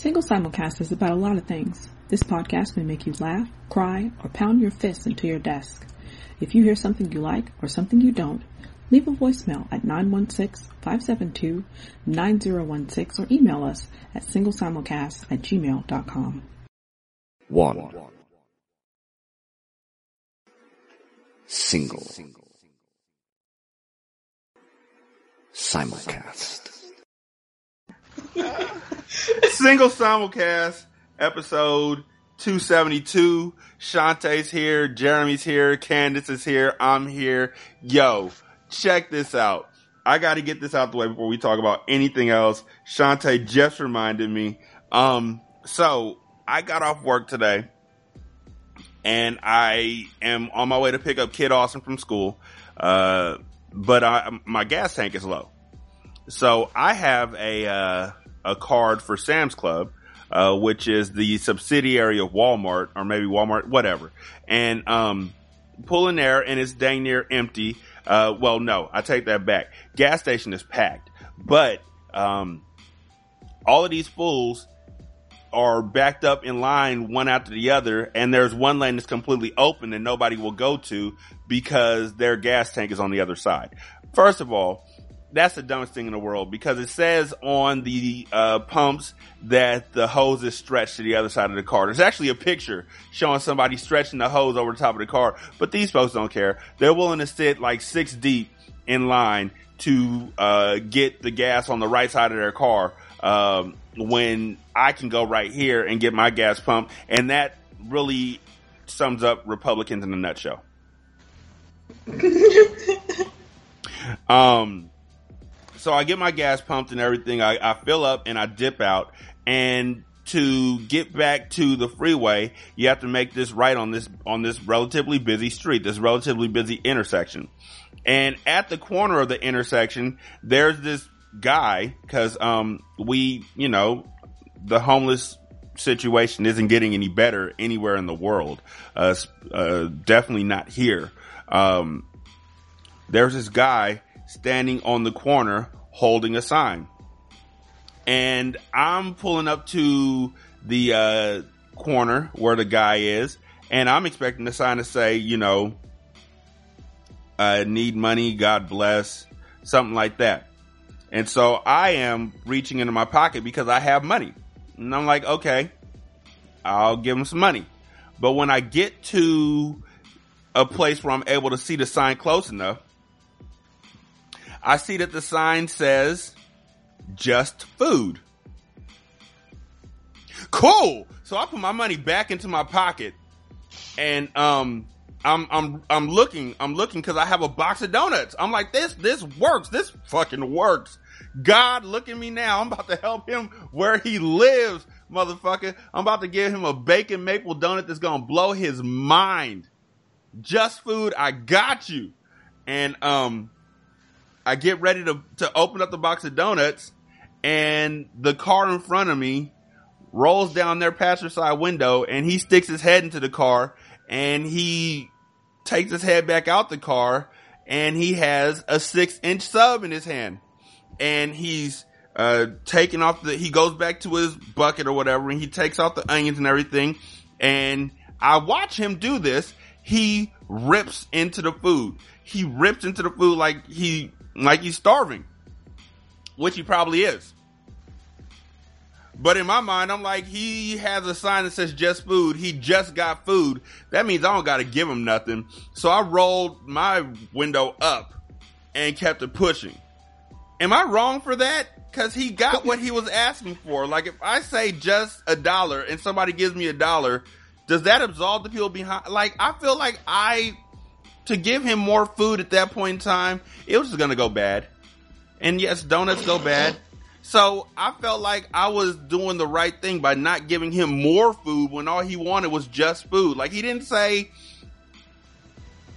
Single Simulcast is about a lot of things. This podcast may make you laugh, cry, or pound your fists into your desk. If you hear something you like or something you don't, leave a voicemail at 916-572-9016 or email us at singlesimulcast at gmail.com. One. Single. Simulcast. Single simulcast episode 272. Shantae's here, Jeremy's here, Candice is here, I'm here. Yo, check this out. I got to get this out the way before we talk about anything else. Shantae just reminded me. Um, so I got off work today and I am on my way to pick up Kid Austin from school. Uh, but I, my gas tank is low. So I have a, uh, a card for Sam's Club, uh, which is the subsidiary of Walmart or maybe Walmart, whatever. And, um, pull in there and it's dang near empty. Uh, well, no, I take that back. Gas station is packed, but, um, all of these fools are backed up in line one after the other and there's one lane that's completely open and nobody will go to because their gas tank is on the other side. First of all, that's the dumbest thing in the world because it says on the uh, pumps that the hose is stretched to the other side of the car. There's actually a picture showing somebody stretching the hose over the top of the car, but these folks don't care. They're willing to sit like six deep in line to uh, get the gas on the right side of their car um, when I can go right here and get my gas pump, and that really sums up Republicans in a nutshell. um so I get my gas pumped and everything. I, I fill up and I dip out. And to get back to the freeway, you have to make this right on this, on this relatively busy street, this relatively busy intersection. And at the corner of the intersection, there's this guy, cause, um, we, you know, the homeless situation isn't getting any better anywhere in the world. Uh, uh, definitely not here. Um, there's this guy standing on the corner holding a sign. And I'm pulling up to the uh, corner where the guy is, and I'm expecting the sign to say, you know, uh, need money, God bless, something like that. And so I am reaching into my pocket because I have money. And I'm like, okay, I'll give him some money. But when I get to a place where I'm able to see the sign close enough, I see that the sign says just food. Cool. So I put my money back into my pocket and, um, I'm, I'm, I'm looking, I'm looking cause I have a box of donuts. I'm like, this, this works. This fucking works. God, look at me now. I'm about to help him where he lives, motherfucker. I'm about to give him a bacon maple donut that's going to blow his mind. Just food. I got you. And, um, I get ready to, to open up the box of donuts and the car in front of me rolls down their passenger side window and he sticks his head into the car and he takes his head back out the car and he has a six inch sub in his hand. And he's uh taking off the he goes back to his bucket or whatever and he takes off the onions and everything. And I watch him do this. He rips into the food. He rips into the food like he like he's starving, which he probably is. But in my mind, I'm like, he has a sign that says just food. He just got food. That means I don't got to give him nothing. So I rolled my window up and kept it pushing. Am I wrong for that? Cause he got what he was asking for. Like if I say just a dollar and somebody gives me a dollar, does that absolve the people behind? Like I feel like I to give him more food at that point in time, it was going to go bad. And yes, donuts go bad. So I felt like I was doing the right thing by not giving him more food when all he wanted was just food. Like he didn't say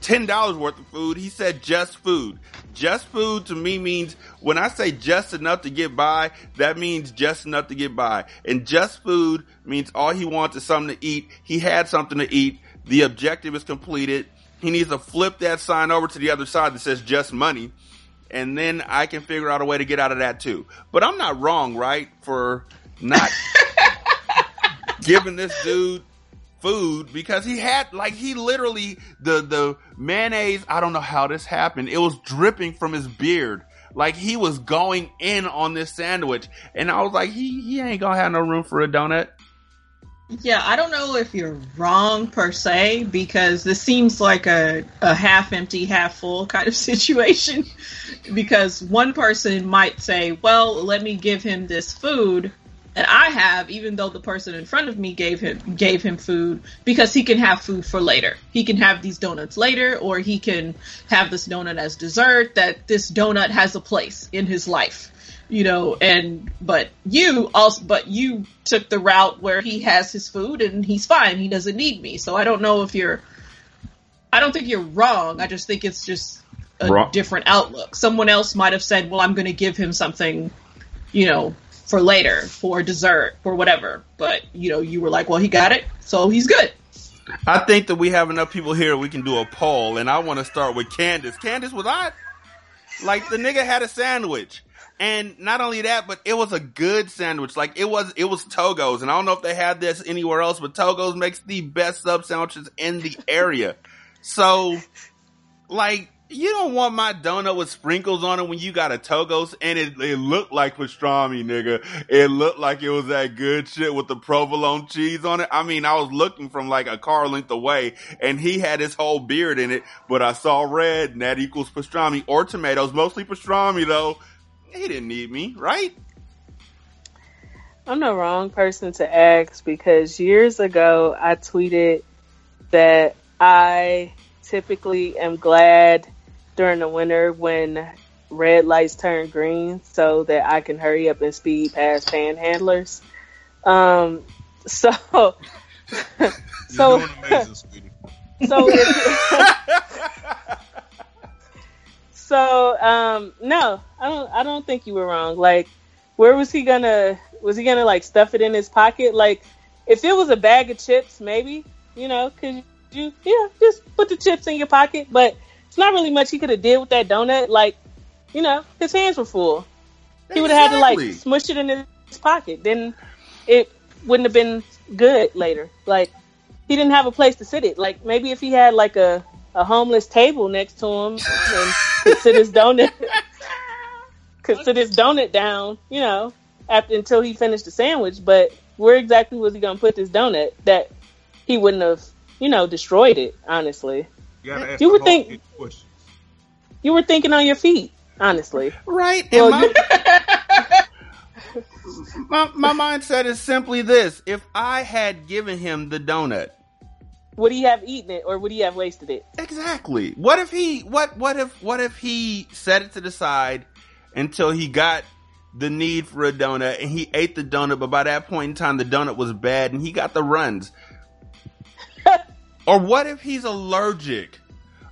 $10 worth of food. He said just food. Just food to me means when I say just enough to get by, that means just enough to get by. And just food means all he wants is something to eat. He had something to eat. The objective is completed. He needs to flip that sign over to the other side that says just money. And then I can figure out a way to get out of that too. But I'm not wrong, right? For not giving this dude food because he had like he literally the the mayonnaise. I don't know how this happened. It was dripping from his beard. Like he was going in on this sandwich, and I was like, he he ain't gonna have no room for a donut. Yeah, I don't know if you're wrong per se because this seems like a, a half empty, half full kind of situation. because one person might say, well, let me give him this food that I have, even though the person in front of me gave him gave him food because he can have food for later. He can have these donuts later, or he can have this donut as dessert. That this donut has a place in his life you know, and but you also, but you took the route where he has his food and he's fine. He doesn't need me. So I don't know if you're. I don't think you're wrong. I just think it's just a wrong. different outlook. Someone else might have said, "Well, I'm going to give him something, you know, for later, for dessert, for whatever." But you know, you were like, "Well, he got it, so he's good." I think that we have enough people here. We can do a poll, and I want to start with Candice. Candice, was I like the nigga had a sandwich? And not only that, but it was a good sandwich. Like it was, it was Togo's. And I don't know if they had this anywhere else, but Togo's makes the best sub sandwiches in the area. So, like, you don't want my donut with sprinkles on it when you got a Togo's and it, it looked like pastrami, nigga. It looked like it was that good shit with the provolone cheese on it. I mean, I was looking from like a car length away and he had his whole beard in it, but I saw red and that equals pastrami or tomatoes, mostly pastrami though. He didn't need me, right? I'm the wrong person to ask because years ago I tweeted that I typically am glad during the winter when red lights turn green so that I can hurry up and speed past panhandlers. Um, so, so, amazing, so, So um, no, I don't. I don't think you were wrong. Like, where was he gonna? Was he gonna like stuff it in his pocket? Like, if it was a bag of chips, maybe you know, cause you yeah, just put the chips in your pocket. But it's not really much he could have did with that donut. Like, you know, his hands were full. He would have exactly. had to like smush it in his pocket. Then it wouldn't have been good later. Like, he didn't have a place to sit it. Like, maybe if he had like a a homeless table next to him and could sit his donut could sit his donut down, you know, after until he finished the sandwich. But where exactly was he gonna put this donut that he wouldn't have, you know, destroyed it? Honestly, you, you would think you were thinking on your feet. Honestly, right? Well, my, my, my mindset is simply this: if I had given him the donut would he have eaten it or would he have wasted it? Exactly. What if he what what if what if he set it to the side until he got the need for a donut and he ate the donut, but by that point in time the donut was bad and he got the runs. or what if he's allergic?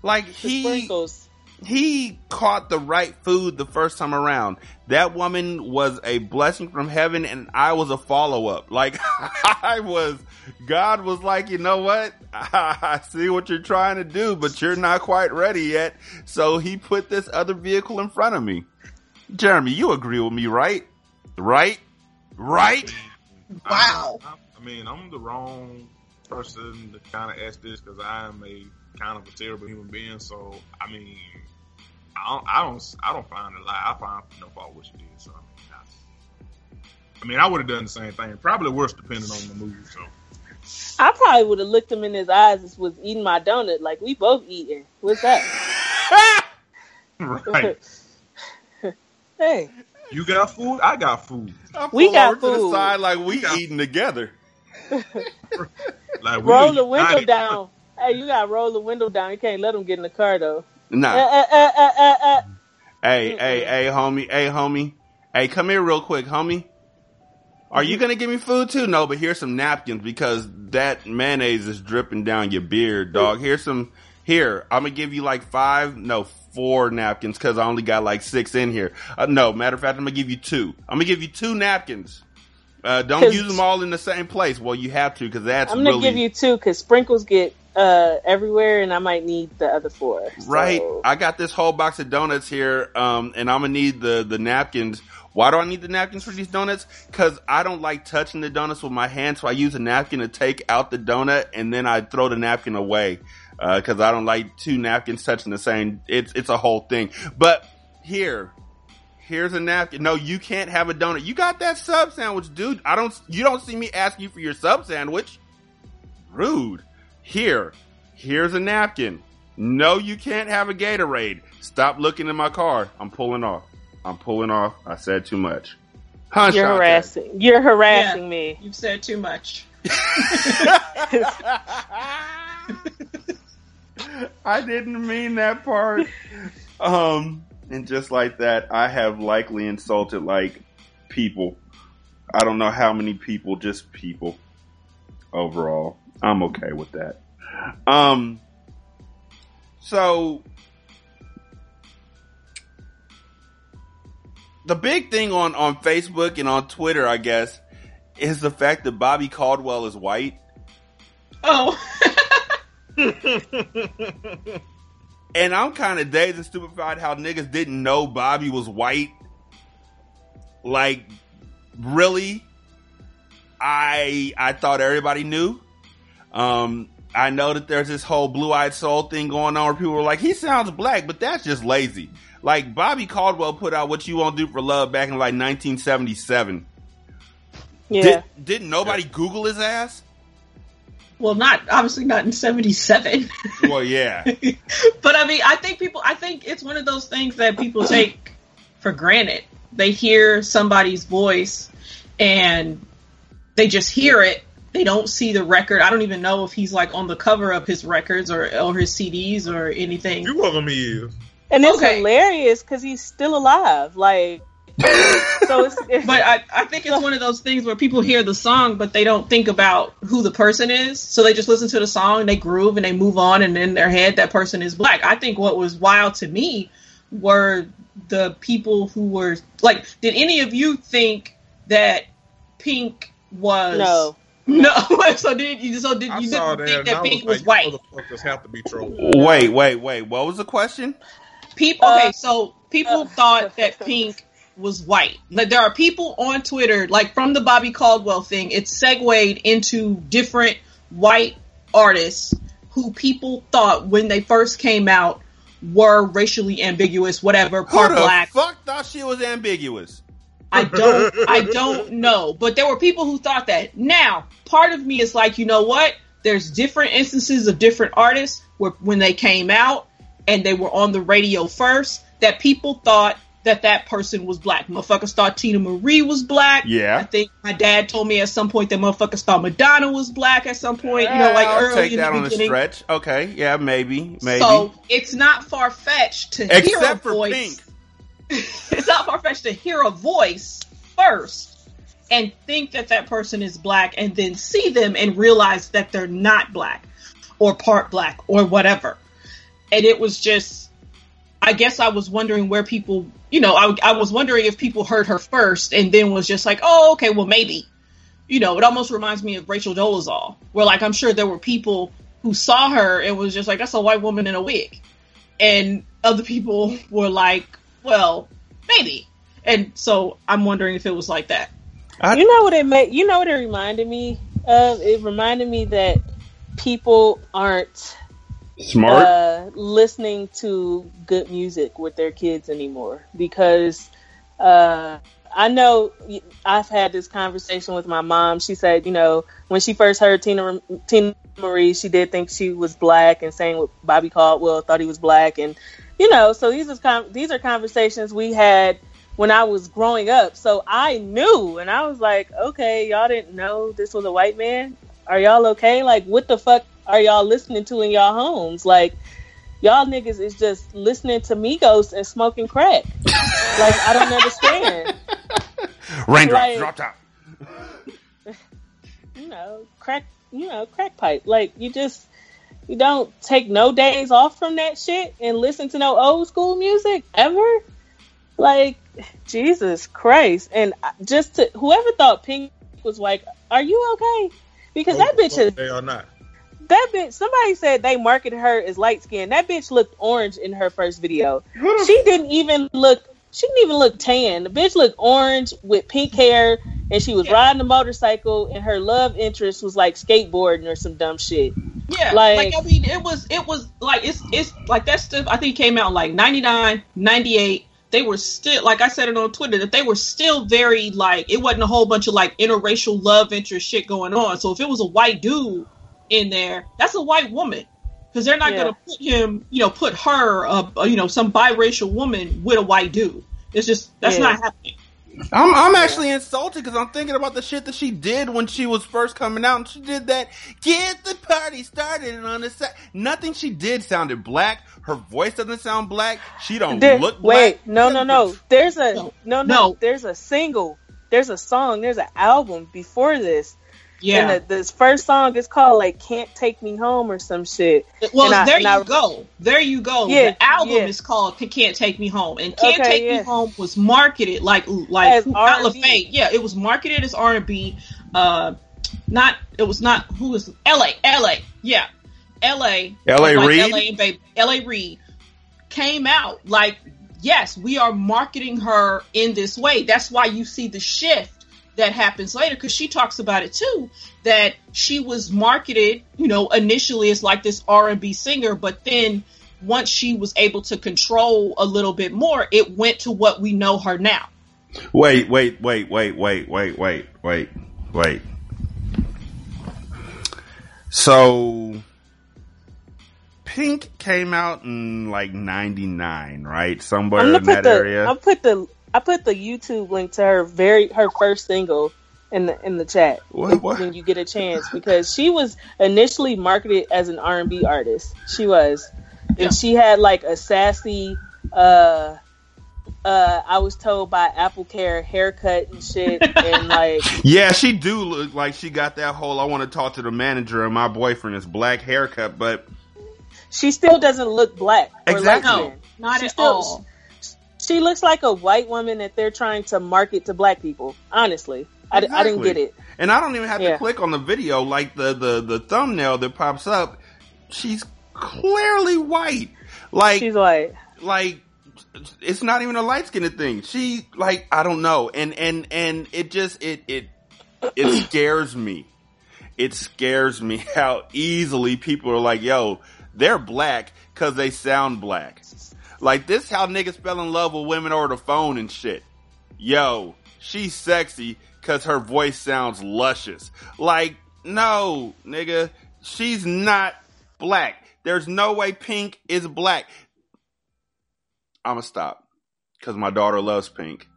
Like he sprinkles he caught the right food the first time around. That woman was a blessing from heaven and I was a follow up. Like I was, God was like, you know what? I see what you're trying to do, but you're not quite ready yet. So he put this other vehicle in front of me. Jeremy, you agree with me, right? Right? Right? Wow. I, I mean, I'm the wrong person to kind of ask this because I am a kind of a terrible human being. So, I mean, I don't, I don't, I don't find a lie. I find no fault what she did. So, I mean, I, mean, I would have done the same thing. Probably worse depending on the movie. So. I probably would have looked him in his eyes and was eating my donut like we both eating. What's that? right. hey. You got food. I got food. we got food. To the side like we eating together. like roll the window down. Hey, you gotta roll the window down. You can't let them get in the car though. Nah. Uh, uh, uh, hey, hey, hey, homie, hey, homie, hey, come here real quick, homie. Are you gonna give me food too? No, but here's some napkins because that mayonnaise is dripping down your beard, dog. Here's some. Here, I'm gonna give you like five, no, four napkins because I only got like six in here. Uh, no, matter of fact, I'm gonna give you two. I'm gonna give you two napkins. Uh, don't use them all in the same place. Well, you have to because that's. I'm gonna really... give you two because sprinkles get uh, everywhere, and I might need the other four. Right. So- I got this whole box of donuts here, um, and I'm gonna need the the napkins. Why do I need the napkins for these donuts? Because I don't like touching the donuts with my hands, so I use a napkin to take out the donut, and then I throw the napkin away. Because I don't like two napkins touching the same. It's it's a whole thing. But here, here's a napkin. No, you can't have a donut. You got that sub sandwich, dude. I don't. You don't see me ask you for your sub sandwich. Rude. Here, here's a napkin. No, you can't have a Gatorade. Stop looking in my car. I'm pulling off. I'm pulling off. I said too much. Huh, You're Shante? harassing. You're harassing me. You've said too much. I didn't mean that part. Um, and just like that, I have likely insulted like people. I don't know how many people, just people. Overall, I'm okay with that. Um, so the big thing on on Facebook and on Twitter, I guess, is the fact that Bobby Caldwell is white. Oh, And I'm kind of dazed and stupefied how niggas didn't know Bobby was white. Like, really? I I thought everybody knew. Um, I know that there's this whole blue eyed soul thing going on where people are like, he sounds black, but that's just lazy. Like Bobby Caldwell put out "What You Won't Do for Love" back in like 1977. Yeah. Did, didn't nobody Google his ass? well, not obviously not in '77. Well, yeah. but I mean, I think people. I think it's one of those things that people take for granted. They hear somebody's voice, and they just hear it. They don't see the record. I don't even know if he's like on the cover of his records or or his CDs or anything. You of them is. and it's Okay. hilarious because he's still alive. Like, so it's, it's But I, I think it's one of those things where people hear the song, but they don't think about who the person is. So they just listen to the song, they groove, and they move on, and in their head, that person is black. I think what was wild to me were the people who were like, did any of you think that Pink was no. No, so did you? So did you saw didn't that. think that Pink was was like, white? Motherfuckers have to be trolls. wait, wait, wait. What was the question? People, Uh, okay, so people uh, thought that Pink was white. Like there are people on Twitter, like from the Bobby Caldwell thing, it segued into different white artists who people thought when they first came out were racially ambiguous, whatever, Who part the black. fuck thought she was ambiguous? I don't I don't know. But there were people who thought that. Now, part of me is like, you know what? There's different instances of different artists where when they came out and they were on the radio first that people thought that that person was black. Motherfuckers thought Teena Marie was black. Yeah. I think my dad told me at some point that motherfuckers thought Madonna was black at some point. You know, like I'll early take in that the on a beginning. stretch. Okay, yeah, maybe, maybe. So it's not far fetched to hear a for voice. Pink. It's not far fetched to hear a voice first and think that that person is black and then see them and realize that they're not black or part black or whatever. And it was just, I guess I was wondering where people, you know, I, I was wondering if people heard her first and then was just like, oh, okay, well, maybe. You know, it almost reminds me of Rachel Dolezal, where like I'm sure there were people who saw her and was just like, that's a white woman in a wig. And other people were like, well, maybe. And so I'm wondering if it was like that. You know what it made? You know what it reminded me of? It reminded me that people aren't Smart. uh, listening to good music with their kids anymore because uh, I know I've had this conversation with my mom. She said, you know, when she first heard Tina Teena Marie, she did think she was black, and saying what Bobby Caldwell thought he was black, and you know, so these are con- these are conversations we had when I was growing up. So I knew, and I was like, okay, y'all didn't know this was a white man. Are y'all okay? Like, what the fuck are y'all listening to in y'all homes? Like, y'all niggas is just listening to Migos and smoking crack. like, I don't understand. Raindrops, like- drop top. You know, crack. You know, crack pipe. Like, you just you don't take no days off from that shit and listen to no old school music ever. Like, Jesus Christ! And just to whoever thought Pink was like, "Are you okay?" Because that bitch is They are not. that bitch. Somebody said they marketed her as light skinned. That bitch looked orange in her first video. She didn't even look. She didn't even look tan. The bitch looked orange with pink hair, and she was Yeah. riding a motorcycle. And her love interest was like skateboarding or some dumb shit. Yeah, Like- like, I mean, it was it was like it's it's like that stuff. I think came out like 99, 98. They were still like I said it on Twitter that they were still very like it wasn't a whole bunch of like interracial love interest shit going on. So if it was a white dude in there, that's a white woman because they're not Yeah. gonna put him, you know, put her, uh, uh, you know, some biracial woman with a white dude. It's just that's Yeah. not happening. I'm I'm actually insulted because I'm thinking about the shit that she did when she was first coming out, and she did that get the party started and on the side. Nothing she did sounded black. Her voice doesn't sound black. She don't There- look wait, black. no, no, no. There's a No. no, no, No. There's a single. There's a song. There's an album before this. Yeah. And the, this first song is called like "Can't Take Me Home" or some shit. Well, And I- there and you I- go. There you go. Yeah, the album yeah. is called "Can't Take Me Home," and "Can't Okay, Take yeah. Me Home" was marketed like like As not R&B. LaFace. Yeah, it was marketed as R and B. Uh, not it was not who was L.A. L.A. Yeah, L.A. L.A. like Reid? L.A. and baby L.A. Reid came out like yes, we are marketing her in this way. That's why you see the shift that happens later because she talks about it too that she was marketed you know initially as like this r&b singer but then once she was able to control a little bit more it went to what we know her now Wait, wait, wait, wait, wait, wait, wait, wait, wait. So, Pink came out in like '99, right? Somewhere I'm in gonna that put the area. I put the I put the YouTube link to her very her first single in the in the chat What- what? when you get a chance because she was initially marketed as an R&B artist. She was, and she had like a sassy. uh uh, I was told by Apple Care haircut and shit, and like Yeah, she do look like she got that whole "I want to talk to the manager and my boyfriend is black" haircut, but she still doesn't look black or Exactly. no not She at still- all She looks like a white woman that they're trying to market to black people. Honestly, I didn't get it. and I don't even have to click on the video like the the the thumbnail that pops up. She's clearly white, like She's white. like it's not even a light skinned thing. She like I don't know, and and and it just it it it scares me. It scares me how easily people are like, "Yo, they're black because they sound black." Like this, how niggas fell in love with women over the phone and shit. Yo, she's sexy because her voice sounds luscious. Like, no, nigga, she's not black. There's no way Pink is black. I'ma stop because my daughter loves Pink.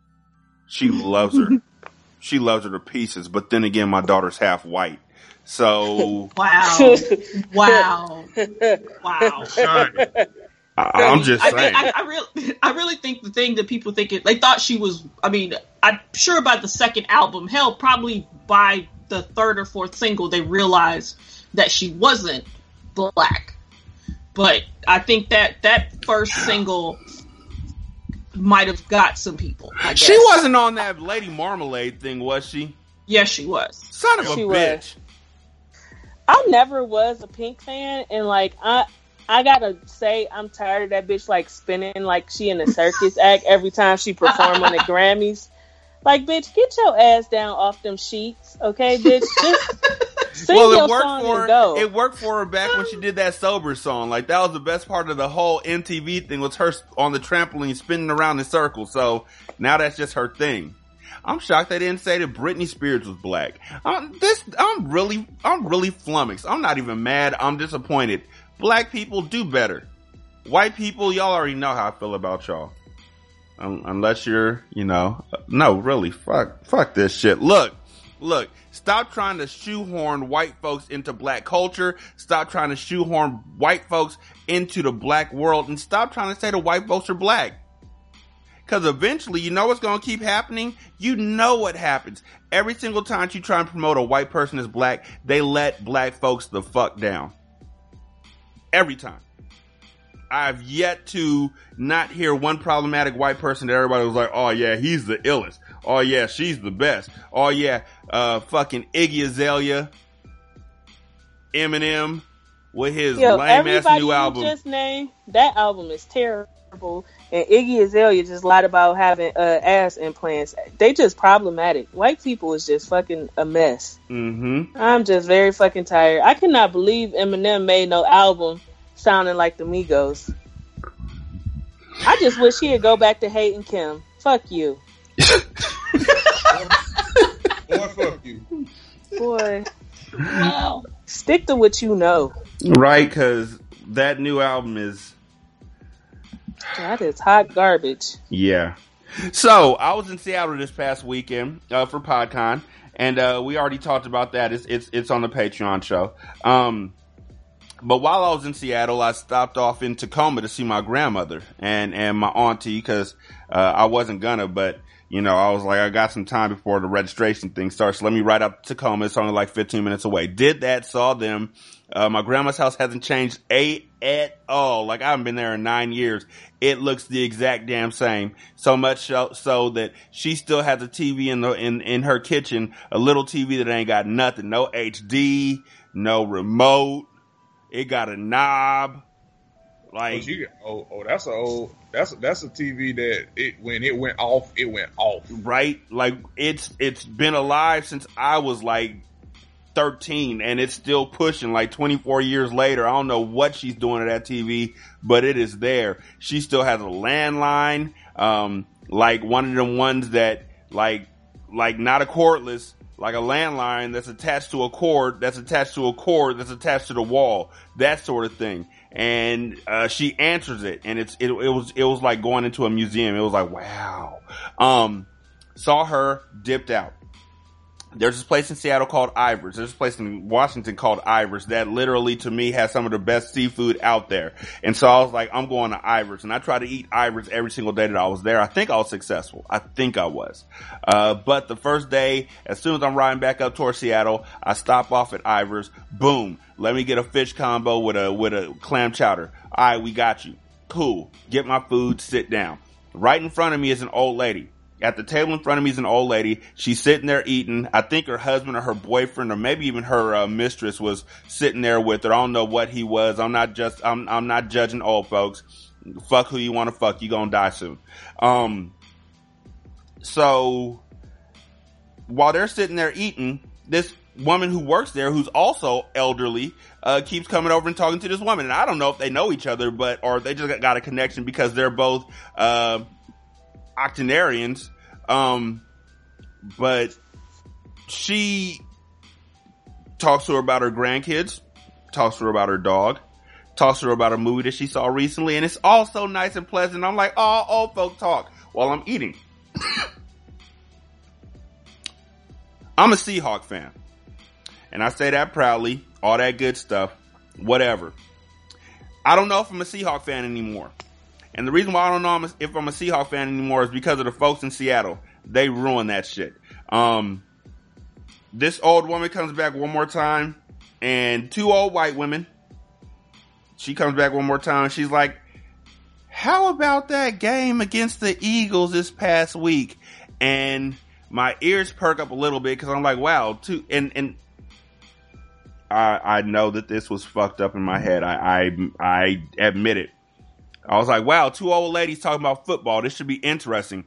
She loves her. she loves her to pieces. But then again, my daughter's half white, so wow wow wow Son, I, I'm just I, saying. I, I, really, I really think the thing that people think it, they thought she was. I mean, I'm sure by the second album, hell, probably by the third or fourth single, they realized that she wasn't black. But I think that that first single might have got some people. I guess. she wasn't on that Lady Marmalade thing, was she? Yes, she was. Son of a was. bitch. I never was a Pink fan, and like I, I gotta say, I'm tired of that bitch like spinning like she in a circus act every time she perform on the Grammys. Like, bitch, get your ass down off them sheets, okay, bitch? Just sing well, your it worked song for and her. go. It worked for her back when she did that sober song. Like that was the best part of the whole MTV thing was her on the trampoline spinning around in circles. So now that's just her thing. I'm shocked they didn't say that Britney Spears was black. I'm, this, I'm really, I'm really flummoxed. I'm not even mad. I'm disappointed. Black people do better. White people, y'all already know how I feel about y'all. Um, unless you're, you know, no, really, fuck, fuck this shit. Look, look, stop trying to shoehorn white folks into black culture. Stop trying to shoehorn white folks into the black world and stop trying to say the white folks are black. Cause eventually, you know what's gonna keep happening? You know what happens. Every single time you try and promote a white person as black, they let black folks the fuck down. Every time. I've yet to not hear one problematic white person that everybody was like, oh yeah, he's the illest. Oh yeah, she's the best. Oh yeah, uh, fucking Iggy Azalea, Eminem, with his Yo, lame ass new album. just named, that album is terrible. And Iggy Azalea just lied about having uh, ass implants. They just problematic. White people is just fucking a mess. Mm-hmm. I'm just very fucking tired. I cannot believe Eminem made no album sounding like the Migos. I just wish he'd go back to hating Kim. Fuck you, Boy, fuck you. boy. Stick to what you know. Right, because that new album is That is hot garbage. Yeah. So I was in Seattle this past weekend uh, for PodCon, and uh, we already talked about that. It's it's it's on the Patreon show. Um, but while I was in Seattle, I stopped off in Tacoma to see my grandmother and and my auntie because uh, I wasn't gonna, but you know I was like I got some time before the registration thing starts. So let me ride up to Tacoma. It's only like 15 minutes away. Did that, saw them. Uh, my grandma's house hasn't changed a at all. Like I haven't been there in nine years. It looks the exact damn same. So much so, so that she still has a TV in the in in her kitchen, a little TV that ain't got nothing, no HD, no remote. It got a knob. Oh, Like oh, oh, that's a old. That's that's a TV that it when it went off, it went off. right? Like it's it's been alive since I was like 13 and it's still pushing like 24 years later. I don't know what she's doing to that TV, but it is there. She still has a landline, um, like one of them ones that like, like not a cordless, like a landline that's attached to a cord, that's attached to a cord, that's attached to the wall, that sort of thing. And, uh, she answers it and it's, it, it was, it was like going into a museum. It was like, wow. Um, saw her, dipped out. There's this place in Seattle called Ivar's. There's this place in Washington called Ivar's that literally to me has some of the best seafood out there. And so I was like, I'm going to Ivar's and I try to eat Ivar's every single day that I was there. I think I was successful. I think I was. Uh, but the first day, as soon as I'm riding back up towards Seattle, I stop off at Ivar's. Boom. Let me get a fish combo with a, with a clam chowder. All right. We got you. Cool. Get my food, sit down. Right in front of me is an old lady. At the table in front of me is an old lady. She's sitting there eating. I think her husband or her boyfriend or maybe even her uh, mistress was sitting there with her. I don't know what he was. I'm not just, I'm, I'm not judging old folks. Fuck who you want to fuck. You gonna die soon. Um, so while they're sitting there eating, this woman who works there, who's also elderly, uh, keeps coming over and talking to this woman. And I don't know if they know each other, but, or they just got a connection because they're both, uh, octogenarians. Um, but she talks to her about her grandkids, talks to her about her dog, talks to her about a movie that she saw recently, and it's all so nice and pleasant. I'm like, oh, old folk talk while I'm eating. I'm a Seahawk fan. And I say that proudly, all that good stuff, whatever. I don't know if I'm a Seahawk fan anymore. And the reason why I don't know if I'm a Seahawks fan anymore is because of the folks in Seattle. They ruined that shit. Um, this old woman comes back one more time and two old white women. She comes back one more time she's like, how about that game against the Eagles this past week? And my ears perk up a little bit because I'm like, wow, two, and, and I, I know that this was fucked up in my head. I, I, I admit it. I was like, wow, two old ladies talking about football. This should be interesting.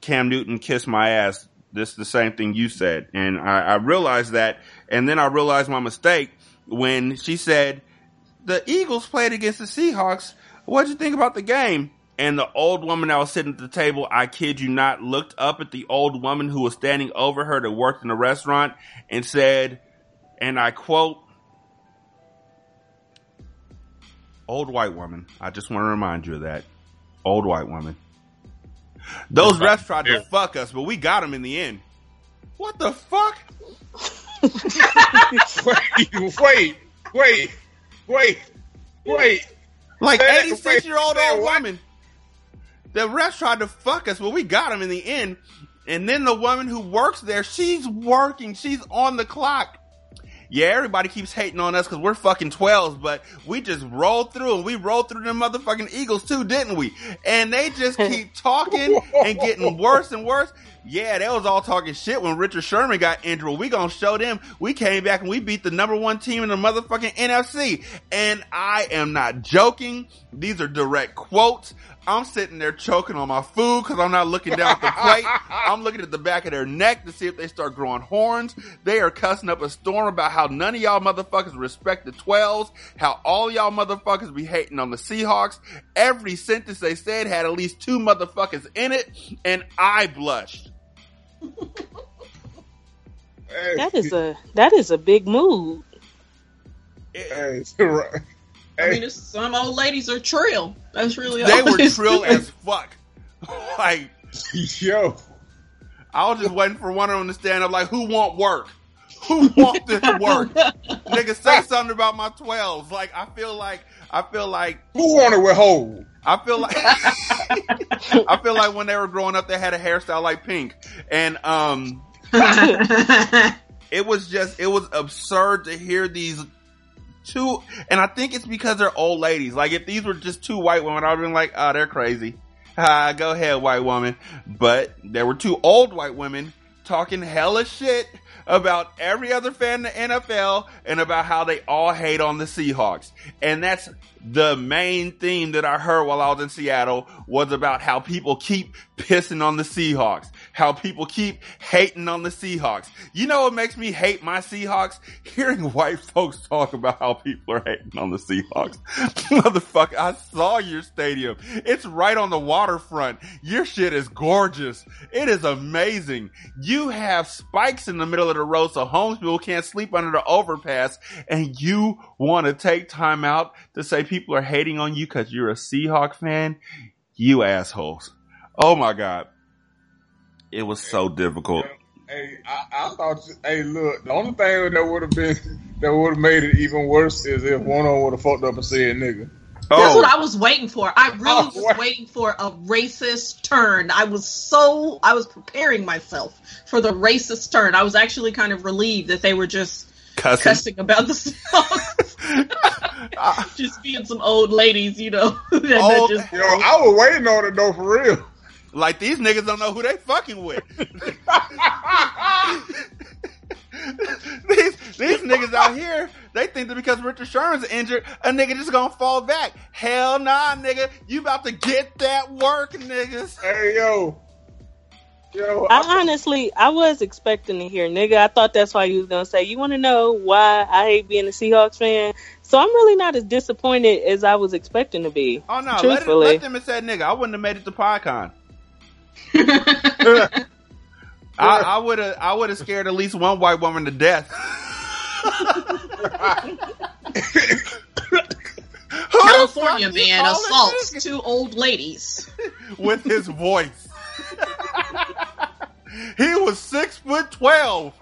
Cam Newton kissed my ass. This is the same thing you said. And I, I realized that. And then I realized my mistake when she said, the Eagles played against the Seahawks. What'd you think about the game? And the old woman that was sitting at the table, I kid you not, looked up at the old woman who was standing over her that worked in the restaurant and said, and I quote, Old white woman. I just want to remind you of that. Old white woman. Those refs tried to fuck us, but we got them in the end. What the fuck? wait, wait, wait, wait, wait. Like 86 year old old woman. The refs tried to fuck us, but we got them in the end. And then the woman who works there, she's working. She's on the clock. Yeah, everybody keeps hating on us because we're fucking 12s, but we just rolled through and we rolled through them motherfucking Eagles too, didn't we? And they just keep talking and getting worse and worse. Yeah, they was all talking shit when Richard Sherman got injured. We gonna show them. We came back and we beat the number one team in the motherfucking NFC. And I am not joking. These are direct quotes. I'm sitting there choking on my food because I'm not looking down at the plate. I'm looking at the back of their neck to see if they start growing horns. They are cussing up a storm about how none of y'all motherfuckers respect the 12s, how all y'all motherfuckers be hating on the Seahawks. Every sentence they said had at least two motherfuckers in it, and I blushed. Hey, That is a that is a big move. hey, right. I mean, it's, some old ladies are trill. That's really They were trill as fuck. like, yo, I was just waiting for one of them to stand up like, who want work? Who want this work? Nigga, say something about my 12s. Like, I feel like, I feel like, who wanted with hold? I feel like, I feel like when they were growing up, they had a hairstyle like Pink. And, um, it was just, it was absurd to hear these two, and I think it's because they're old ladies. Like, if these were just two white women, I would have been like, oh, they're crazy. Ah, go ahead, white woman. But there were two old white women talking hella shit about every other fan in the NFL and about how they all hate on the Seahawks. And that's the main theme that I heard while I was in Seattle was about how people keep pissing on the Seahawks, how people keep hating on the Seahawks. You know what makes me hate my Seahawks? Hearing white folks talk about how people are hating on the Seahawks. Motherfucker, I saw your stadium. It's right on the waterfront. Your shit is gorgeous. It is amazing. You have spikes in the middle of the road so homeless people can't sleep under the overpass and you want to take time out to say people are hating on you because you're a Seahawk fan? You assholes. Oh my God. It was so difficult. Hey, I, I thought. Hey, look, the only thing that would have been that would have made it even worse is if one of them would have fucked up and said nigga. That's Oh, what I was waiting for. I really Oh, was what? waiting for a racist turn. I was so I was preparing myself for the racist turn. I was actually kind of relieved that they were just cussing. cussing about the songs, Uh, just being some old ladies, you know. that, that just, Yo, I was waiting on it though for real. like these niggas don't know who they fucking with. these these niggas out here, they think that because Richard Sherman's injured, a nigga just gonna fall back. Hell nah, nigga. You about to get that work, niggas. Hey, yo, yo, I honestly, I was expecting to hear nigga. I thought that's why you was gonna say. You want to know why I hate being a Seahawks fan? So I'm really not as disappointed as I was expecting to be. Oh no, let, it, Truthfully. let them have said nigga. I wouldn't have made it to PodCon. I, I would have I would have scared at least one white woman to death. California man assaults two old ladies. with his voice. He was six foot twelve.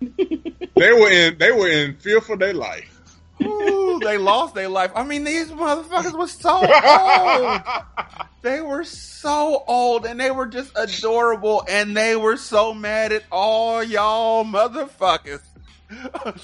they were in they were in fear for their life. Ooh, they lost their life. I mean, these motherfuckers were so old. They were so old and they were just adorable and they were so mad at all y'all motherfuckers.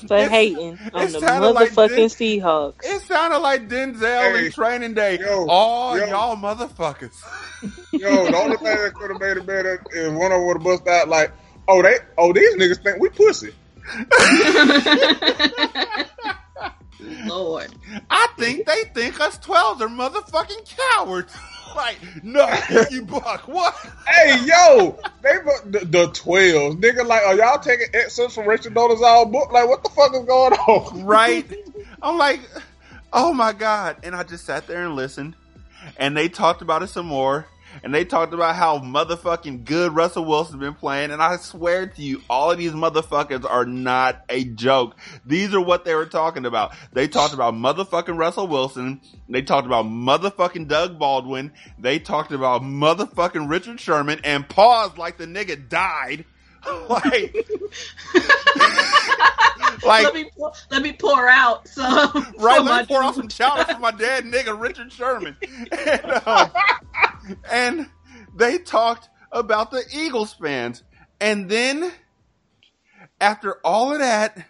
For It- hating on it the sounded like motherfucking Seahawks. It sounded like Denzel Hey, in Training Day. yo, all yo. y'all motherfuckers. Yo, the only thing that could have made it better is one of them would have bust out like, oh they, oh these niggas think we pussy. Lord. I think they think us 12s are motherfucking cowards. like, no, you buck. What? Hey yo, they bu- the, the twelves, nigga. Like, are y'all taking excerpts from Richard Donald's book? Like, what the fuck is going on? right? I'm like, oh my god! And I just sat there and listened, and they talked about it some more, and they talked about how motherfucking good Russell Wilson's been playing, and I swear to you, all of these motherfuckers are not a joke. These are what they were talking about. They talked about motherfucking Russell Wilson. They talked about motherfucking Doug Baldwin. They talked about motherfucking Richard Sherman, and paused like the nigga died. like, like let me pour, let me pour out some. Right, let me pour out some chowder for my dad, nigga, Richard Sherman. And, um, and they talked about the Eagles fans. And then, after all of that,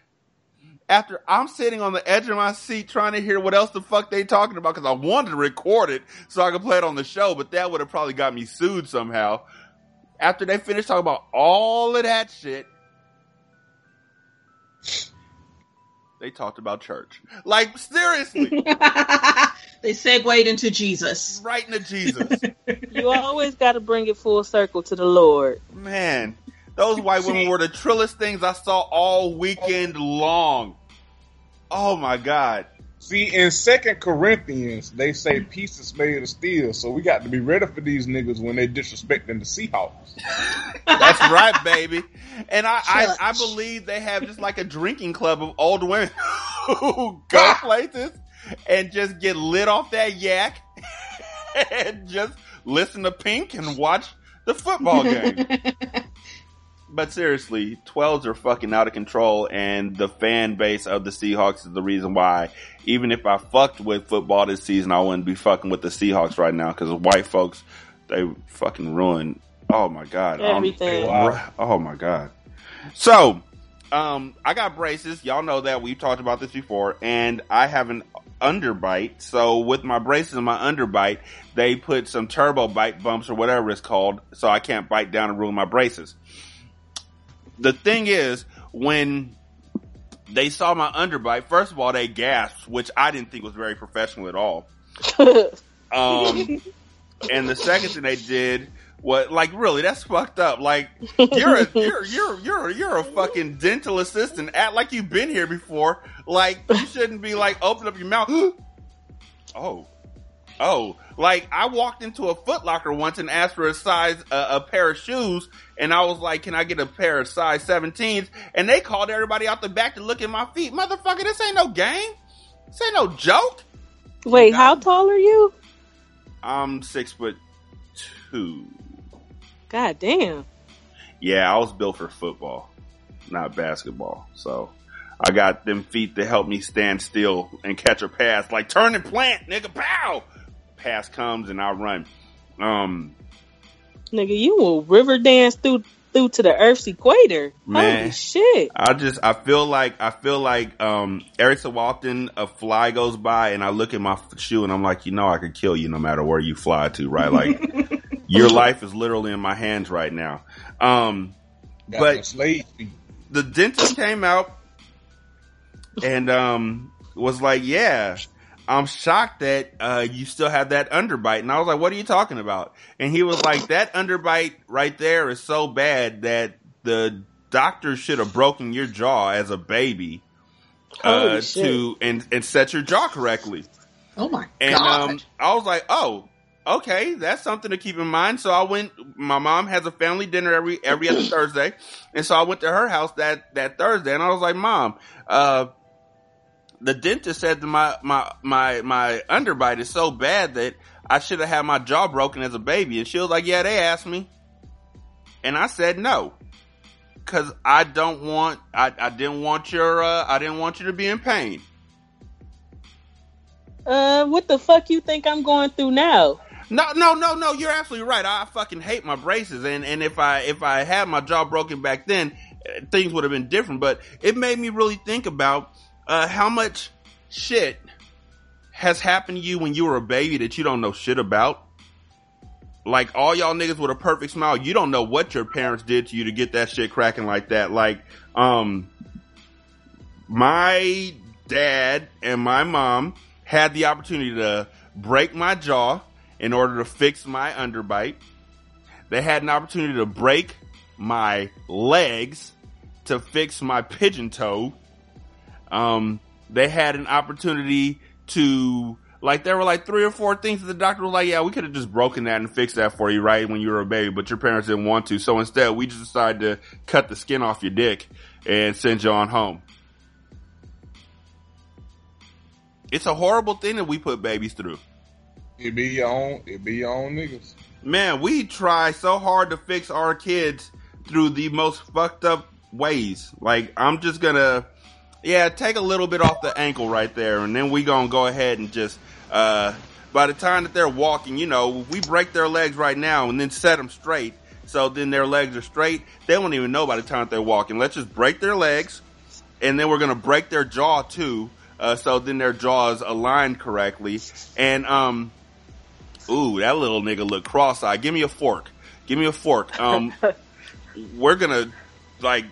after I'm sitting on the edge of my seat trying to hear what else the fuck they talking about, because I wanted to record it so I could play it on the show, but that would have probably got me sued somehow. After they finished talking about all of that shit, they talked about church. Like seriously, they segued into Jesus. right into Jesus. You always got to bring it full circle to the Lord. Man, those white women were the trillest things I saw all weekend long. Oh my god. See, in Second Corinthians, they say peace is made of steel, so we got to be ready for these niggas when they disrespecting the Seahawks. That's right, baby. And I, I, I believe they have just like a drinking club of old women who go places and just get lit off that yak and just listen to Pink and watch the football game. But seriously, 12s are fucking out of control, and the fan base of the Seahawks is the reason why. Even if I fucked with football this season, I wouldn't be fucking with the Seahawks right now because white folks, they fucking ruin. Oh my god! Everything. Wow. Oh my god. So, um, I got braces. Y'all know that we've talked about this before, and I have an underbite. So with my braces and my underbite, they put some turbo bite bumps or whatever it's called, so I can't bite down and ruin my braces. The thing is, when they saw my underbite, first of all, they gasped, which I didn't think was very professional at all. Um, and the second thing they did was like, really, that's fucked up. Like, you're a you're you're you're you're a fucking dental assistant. Act like you've been here before. Like, you shouldn't be like open up your mouth. oh, oh. Like, I walked into a Foot Locker once and asked for a size uh, a pair of shoes, and I was like, "Can I get a pair of size 17s?" And they called everybody out the back to look at my feet. Motherfucker, this ain't no game. This ain't no joke. Wait, how tall are you? I'm six foot two. God damn. Yeah, I was built for football, not basketball. So I got them feet to help me stand still and catch a pass. Like turn and plant, nigga, pow! Pass comes and I run. Um, Nigga, you will river dance through through to the Earth's equator. Man. Holy shit. I just I feel like I feel like um every so often a fly goes by and I look at my shoe and I'm like, you know, I could kill you no matter where you fly to, right? Like your life is literally in my hands right now. Um, But- some slave feet. the dentist came out and um was like, "Yeah, I'm shocked that uh you still have that underbite." And I was like, "What are you talking about?" And he was like, "That underbite right there is so bad that the doctor should have broken your jaw as a baby uh to and and set your jaw correctly." Oh my And god! And um, I was like, oh, okay, that's something to keep in mind. So I went. My mom has a family dinner every every other Thursday, and so I went to her house that that Thursday, and I was like, mom, uh, the dentist said that my my my my underbite is so bad that I should have had my jaw broken as a baby, and she was like, yeah, they asked me, and I said no. Cause I don't want, I, I didn't want your, uh, I didn't want you to be in pain. Uh, what the fuck you think I'm going through now? No, no, no, no. You're absolutely right. I fucking hate my braces, and and if I if I had my jaw broken back then, things would have been different. But it made me really think about uh, how much shit has happened to you when you were a baby that you don't know shit about. Like all y'all niggas with a perfect smile, you don't know what your parents did to you to get that shit cracking like that. Like, um, my dad and my mom had the opportunity to break my jaw in order to fix my underbite. They had an opportunity to break my legs to fix my pigeon toe. Um, they had an opportunity to, like, there were like three or four things that the doctor was like, yeah, we could have just broken that and fixed that for you, right, when you were a baby, but your parents didn't want to. So instead, we just decided to cut the skin off your dick and send you on home. It's a horrible thing that we put babies through. It be your own. It be your own niggas. Man, we try so hard to fix our kids through the most fucked up ways. Like, I'm just gonna, yeah, take a little bit off the ankle right there, and then we gonna go ahead and just, uh, by the time that they're walking, you know, we break their legs right now and then set them straight. So then their legs are straight. They won't even know by the time that they're walking. Let's just break their legs, and then we're gonna break their jaw too. Uh, so then their jaws aligned correctly. And, um, Ooh, that little nigga look cross-eyed. Give me a fork. Give me a fork. Um, we're gonna like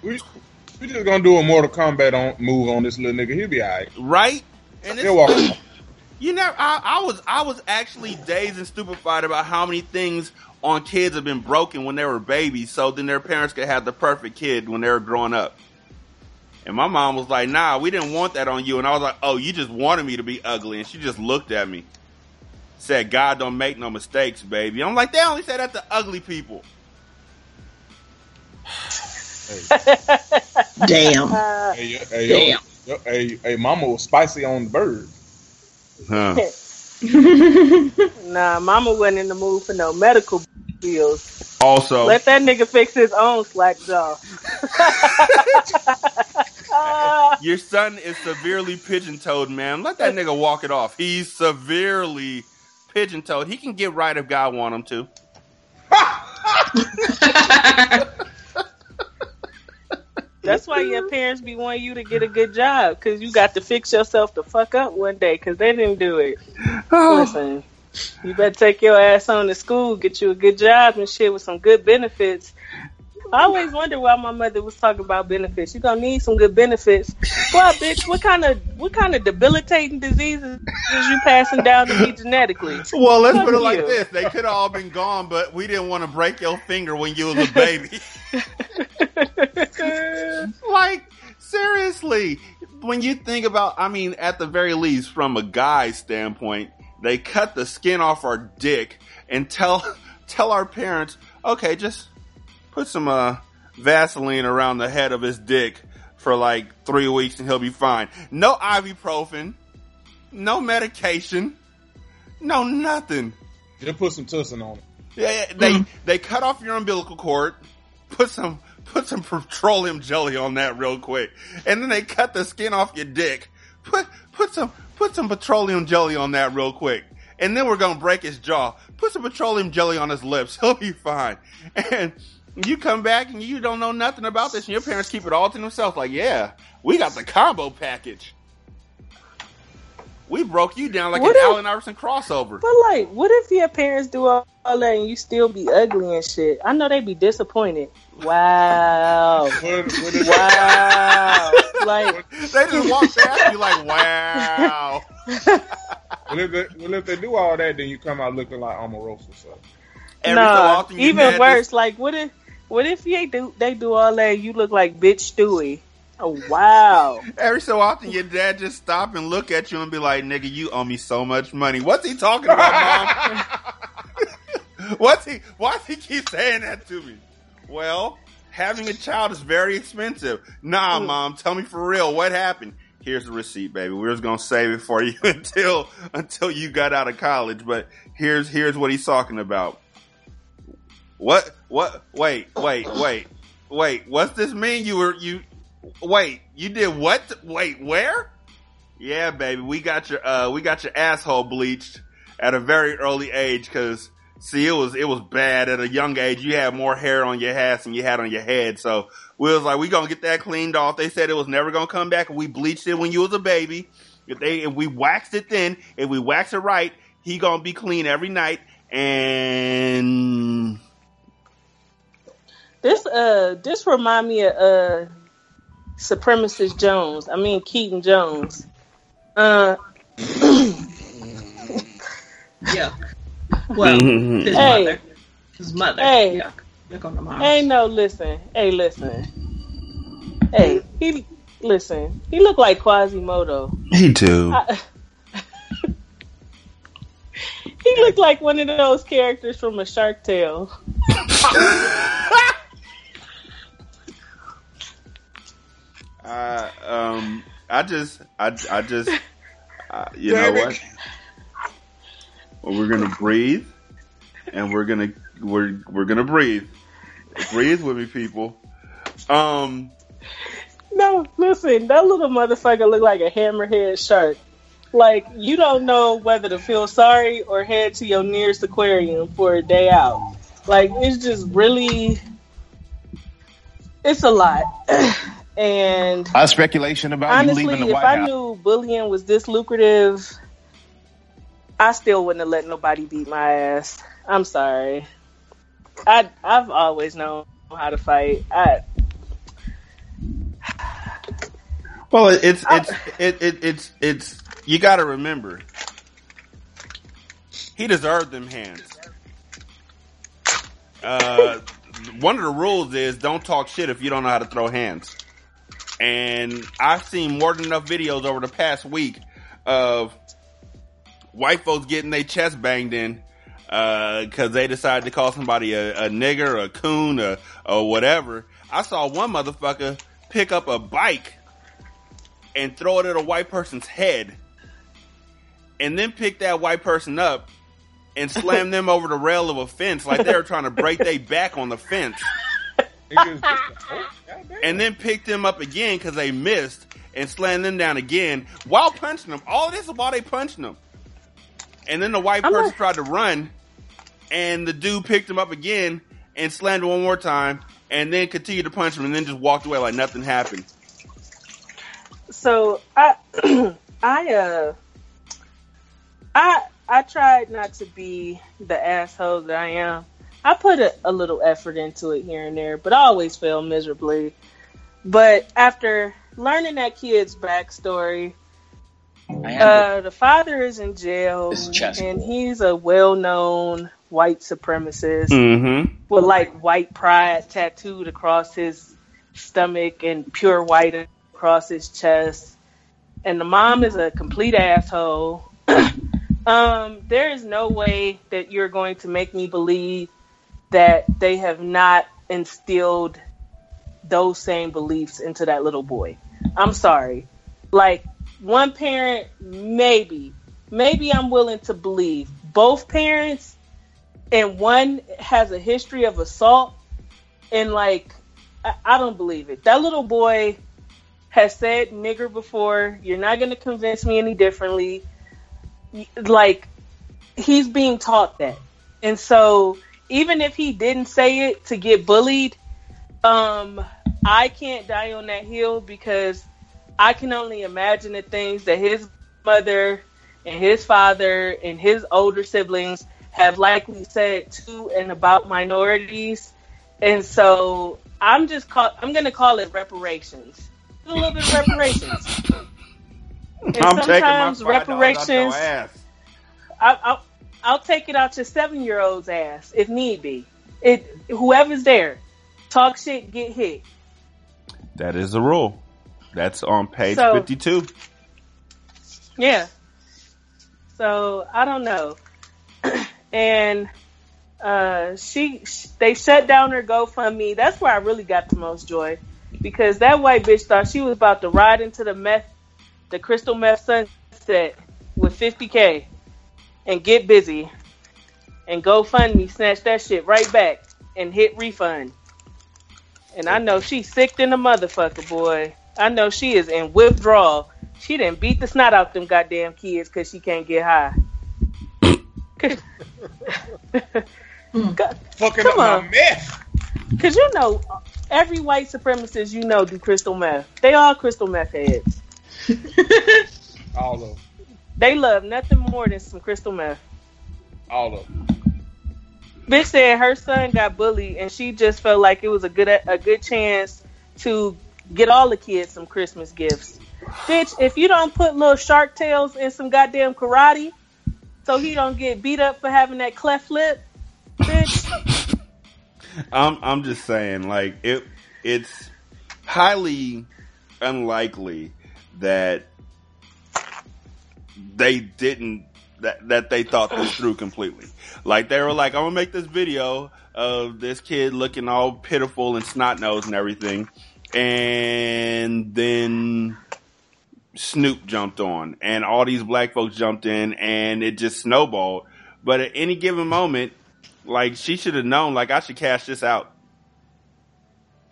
We, we just gonna do a Mortal Kombat on move on this little nigga. He'll be alright. right. And He'll walk. you know, I, I was I was actually dazed and stupefied about how many things on kids have been broken when they were babies, so then their parents could have the perfect kid when they were growing up. And my mom was like, "Nah, we didn't want that on you." And I was like, "Oh, you just wanted me to be ugly." And she just looked at me, said, "God don't make no mistakes, baby." I'm like, "They only say that to ugly people." Damn. Uh, Hey, yo- hey, yo, Damn. yo, hey, hey, mama was spicy on the bird. Huh. nah, Mama wasn't in the mood for no medical bills. Also, Let that nigga fix his own slack jaw. your son is severely pigeon-toed, man. Let that nigga walk it off. He's severely pigeon-toed. He can get right if God want him to. That's why your parents be wanting you to get a good job because you got to fix yourself the fuck up one day because they didn't do it. Oh. Listen, you better take your ass on to school, get you a good job and shit with some good benefits. I always wonder why my mother was talking about benefits. You're gonna need some good benefits. Well, bitch, what kind of what kind of debilitating diseases is you passing down to me genetically? Well, let's Fuck put it like you. this: they could have all been gone, but we didn't want to break your finger when you was a baby. like seriously, when you think about, I mean, at the very least, from a guy's standpoint, they cut the skin off our dick and tell tell our parents, okay, just put some uh, Vaseline around the head of his dick for like three weeks and he'll be fine. No ibuprofen, no medication, no nothing. Just put some tussin on it. Yeah, yeah, they they cut off your umbilical cord, put some put some petroleum jelly on that real quick, and then they cut the skin off your dick. Put put some put some petroleum jelly on that real quick, and then we're gonna break his jaw. Put some petroleum jelly on his lips. He'll be fine. And you come back and you don't know nothing about this, and your parents keep it all to themselves. Like, yeah, we got the combo package. We broke you down like What an if- Allen Iverson crossover. But like, what if your parents do all all that and you still be ugly and shit? I know they'd be disappointed. Wow. What, what is Wow. like, They just walk past you like, wow. well, if they, well, if they do all that, then you come out looking like Omarosa. So Every so no, often even worse. this- Like, what if what if they do they do all that? You look like bitch Stewie. Oh wow. every so often your dad just stop and look at you and be like, nigga, you owe me so much money. What's he talking about, mom? What's he, why does he keep saying that to me? Well, having a child is very expensive. Nah, hmm. mom, tell me for real, what happened? Here's the receipt, baby. We're just gonna save it for you until, until you got out of college, but here's, here's what he's talking about. What, what, wait, wait, wait, wait, what's this mean? You were, you, wait, you did what? Wait, where? Yeah, baby, we got your, uh, we got your asshole bleached at a very early age because see, it was, it was bad at a young age. You had more hair on your ass than you had on your head. So we was like, we gonna get that cleaned off. They said it was never gonna come back. We bleached it when you was a baby. If they, if we waxed it then, if we wax it right, he gonna be clean every night. And This uh this remind me of uh Supremacist Jones. I mean Keaton Jones. Uh Yuck. Well, his Hey. mother. His mother. Hey. Yuck. Yuck on the mom. hey no listen. Hey listen. Hey, he listen. He looked like Quasimodo. he too. I- he looked like one of those characters from a Shark Tale. Uh, um, I just, I, I just, uh, you know it. what? Well, we're gonna breathe, and we're gonna, we're, we're gonna breathe. Breathe with me, people. Um, No, listen, that little motherfucker looked like a hammerhead shark. Like you don't know whether to feel sorry or head to your nearest aquarium for a day out. Like it's just really, it's a lot. and A speculation about you honestly, leaving the if White I House. knew bullying was this lucrative, I still wouldn't have let nobody beat my ass. I'm sorry. I I've always known how to fight. I Well, it- it's it's it, it it's it's you got to remember. He deserved them hands. Uh, one of the rules is don't talk shit if you don't know how to throw hands. And I've seen more than enough videos over the past week of white folks getting their chest banged in uh, because they decided to call somebody a, a nigger, a coon, or, or whatever. I saw one motherfucker pick up a bike and throw it at a white person's head, and then pick that white person up and slam them over the rail of a fence like they were trying to break their back on the fence, Niggas just- oh, goddamn. and then pick them up again because they missed and slammed them down again while punching them. All this is while they punching them. And then the white I'm person not- tried to run, and the dude picked him up again and slammed him one more time, and then continued to punch him, and then just walked away like nothing happened. so I I uh I I tried not to be the asshole that I am. I put a, a little effort into it here and there, but I always fail miserably. But after learning that kid's backstory, uh, the father is in jail, This is chess. and he's a well-known white supremacist Mm-hmm. with like white pride tattooed across his stomach and pure white across his chest. And the mom is a complete asshole. um, there is no way that you're going to make me believe that they have not instilled those same beliefs into that little boy. I'm sorry. Like one parent, maybe, maybe I'm willing to believe both parents and one has a history of assault and like I, I don't believe it that little boy has said nigger before you're not going to convince me any differently like he's being taught that and so even if he didn't say it to get bullied um i can't die on that hill because i can only imagine the things that his mother and his father and his older siblings have likely said to and about minorities. And so I'm just call I'm gonna call it reparations. A little bit of reparations. And I'm taking my sometimes $5 out your reparations ass. I, I'll, take it out your seven year old's ass if need be. It whoever's there, talk shit, get hit. That is the rule. That's on page So- 52. Yeah. So I don't know. and uh, she, sh they shut down her GoFundMe. That's where I really got the most joy because that white bitch thought she was about to ride into the meth, the crystal meth sunset with 50k and get busy and GoFundMe snatch that shit right back and hit refund. And I know she's sick than a motherfucker, boy. I know she is in withdrawal. She didn't beat the snot out them goddamn kids because she can't get high. Fucking Come up on. my meth. Because you know, every white supremacist you know do crystal meth. They all crystal meth heads. All of them. They love nothing more than some crystal meth. All of them. Bitch said her son got bullied and she just felt like it was a good a good chance to get all the kids some Christmas gifts. Bitch, if you don't put little shark tails in some goddamn karate so he don't get beat up for having that cleft lip, bitch. I'm I'm just saying, like it it's highly unlikely that they didn't that that they thought this through completely. Like they were like, I'm gonna make this video of this kid looking all pitiful and snot nosed and everything, and then Snoop jumped on, and all these black folks jumped in, and it just snowballed. But at any given moment, like she should have known. Like I should cash this out.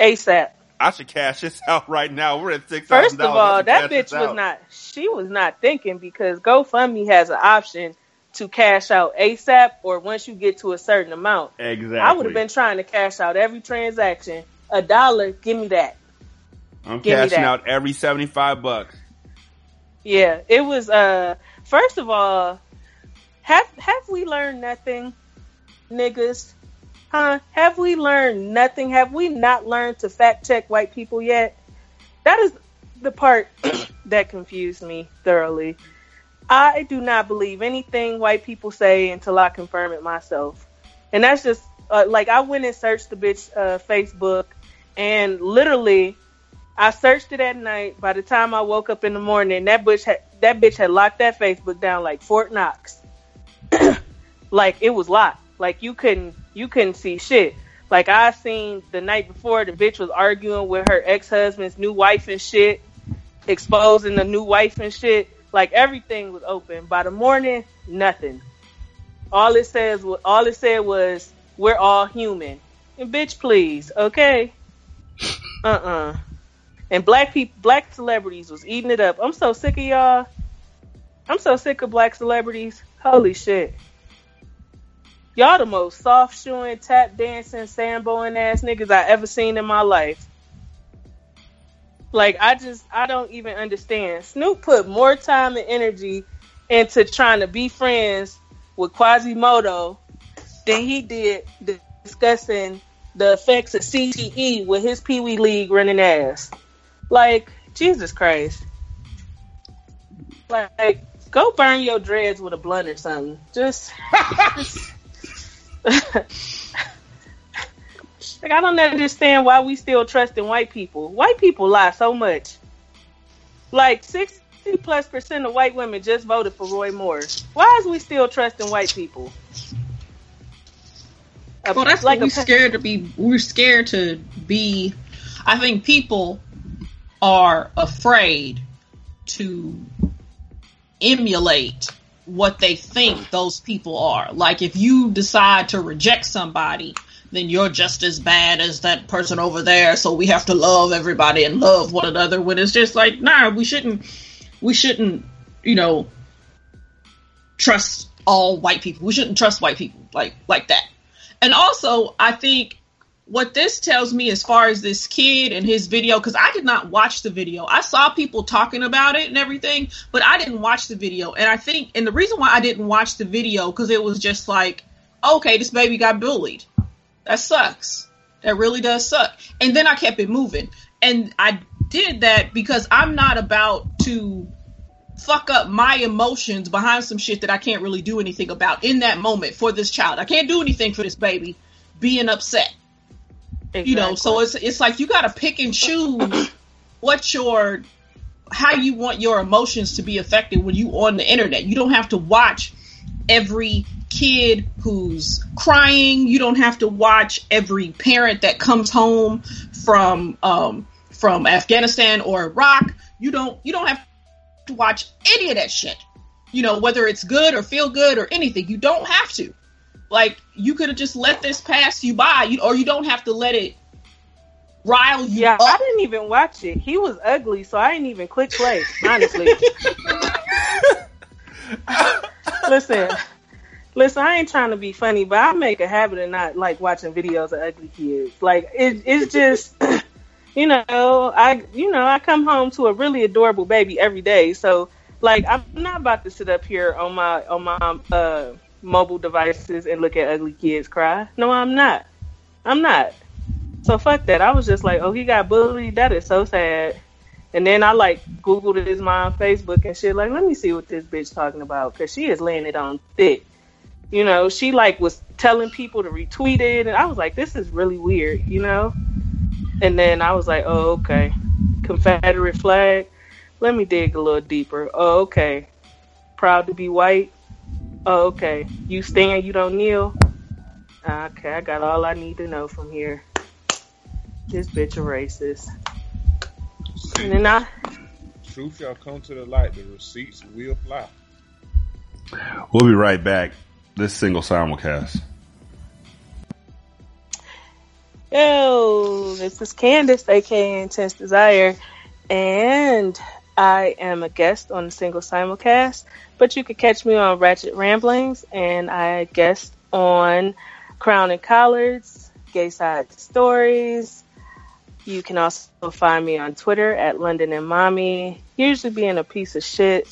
ASAP. I should cash this out right now. We're at six First of all, that bitch was not. She was not thinking because GoFundMe has an option to cash out ASAP or once you get to a certain amount. exactly. I would have been trying to cash out every transaction. A dollar, give me that. I'm give cashing that. out every seventy five bucks. Yeah, it was. Uh, first of all, have have we learned nothing, niggas? Huh? Have we learned nothing? Have we not learned to fact check white people yet? That is the part that confused me thoroughly. I do not believe anything white people say until I confirm it myself. And that's just uh, like I went and searched the bitch uh, Facebook, and literally, I searched it at night. By the time I woke up in the morning, that bitch had that bitch had locked that Facebook down like Fort Knox. like it was locked. Like you couldn't you couldn't see shit. Like I seen the night before, the bitch was arguing with her ex husband's new wife and shit, exposing the new wife and shit. Like everything was open. By the morning, nothing. All it says, all it said was, "We're all human." And bitch, please, okay? Uh uh-uh. uh And black people, black celebrities was eating it up. I'm so sick of y'all. I'm so sick of black celebrities. Holy shit. Y'all the most soft shoeing, tap dancing, samboing ass niggas I ever seen in my life. Like I just I don't even understand. Snoop put more time and energy into trying to be friends with Quasimodo than he did discussing the effects of CTE with his Pee Wee League running ass. Like Jesus Christ. Like go burn your dreads with a blunt or something. Just, just like I don't understand why we still trust in white people. White people lie so much. Like sixty plus percent of white women just voted for Roy Moore. Why is we still trusting white people? Well, that's like we're scared to be. We're scared to be. I think people are afraid to emulate what they think those people are. Like if you decide to reject somebody, then you're just as bad as that person over there. So we have to love everybody and love one another. When it's just like, nah, we shouldn't. We shouldn't, you know, trust all white people. We shouldn't trust white people like like that. And also, I think what this tells me as far as this kid and his video because i did not watch the video. I saw people talking about it and everything but i didn't watch the video. And i think and the reason why i didn't watch the video because it was just like okay this baby got bullied. That sucks. That really does suck. And then i kept it moving. And i did that because i'm not about to fuck up my emotions behind some shit that i can't really do anything about in that moment for this child. I can't do anything for this baby being upset Exactly. You know, so it's it's like you got to pick and choose what your how you want your emotions to be affected when you on the internet. You don't have to watch every kid who's crying. You don't have to watch every parent that comes home from um, from Afghanistan or Iraq. You don't you don't have to watch any of that shit. You know, whether it's good or feel good or anything. You don't have to. Like you could have just let this pass you by, you, or you don't have to let it rile you. Yeah, up. I didn't even watch it. He was ugly, so I didn't even click play. Honestly, listen, listen. I ain't trying to be funny, but I make a habit of not like watching videos of ugly kids. Like it, it's just. You know, I you know I come home to a really adorable baby every day, so like I'm not about to sit up here on my on my uh mobile devices and look at ugly kids cry. No, I'm not. I'm not. So fuck that. I was just like, oh, he got bullied. That is so sad. And then I like Googled his mom Facebook and shit. Like, let me see what this bitch talking about because she is laying it on thick. You know, she like was telling people to retweet it, and I was like, this is really weird. You know. And then I was like, oh, okay. Confederate flag. Let me dig a little deeper. Oh, okay. Proud to be white. Oh, okay. You stand, you don't kneel. Okay, I got all I need to know from here. This bitch a racist. See, And then I, truth shall come to the light. The receipts will fly. We'll be right back. This single simulcast. yo, this is Candice, aka Intense Desire, and I am a guest on single simulcast. But you can catch me on Ratchet Ramblings, and I guest on Crown and Collards, Gay Side Stories. You can also find me on Twitter at London and Mommy. Usually being a piece of shit.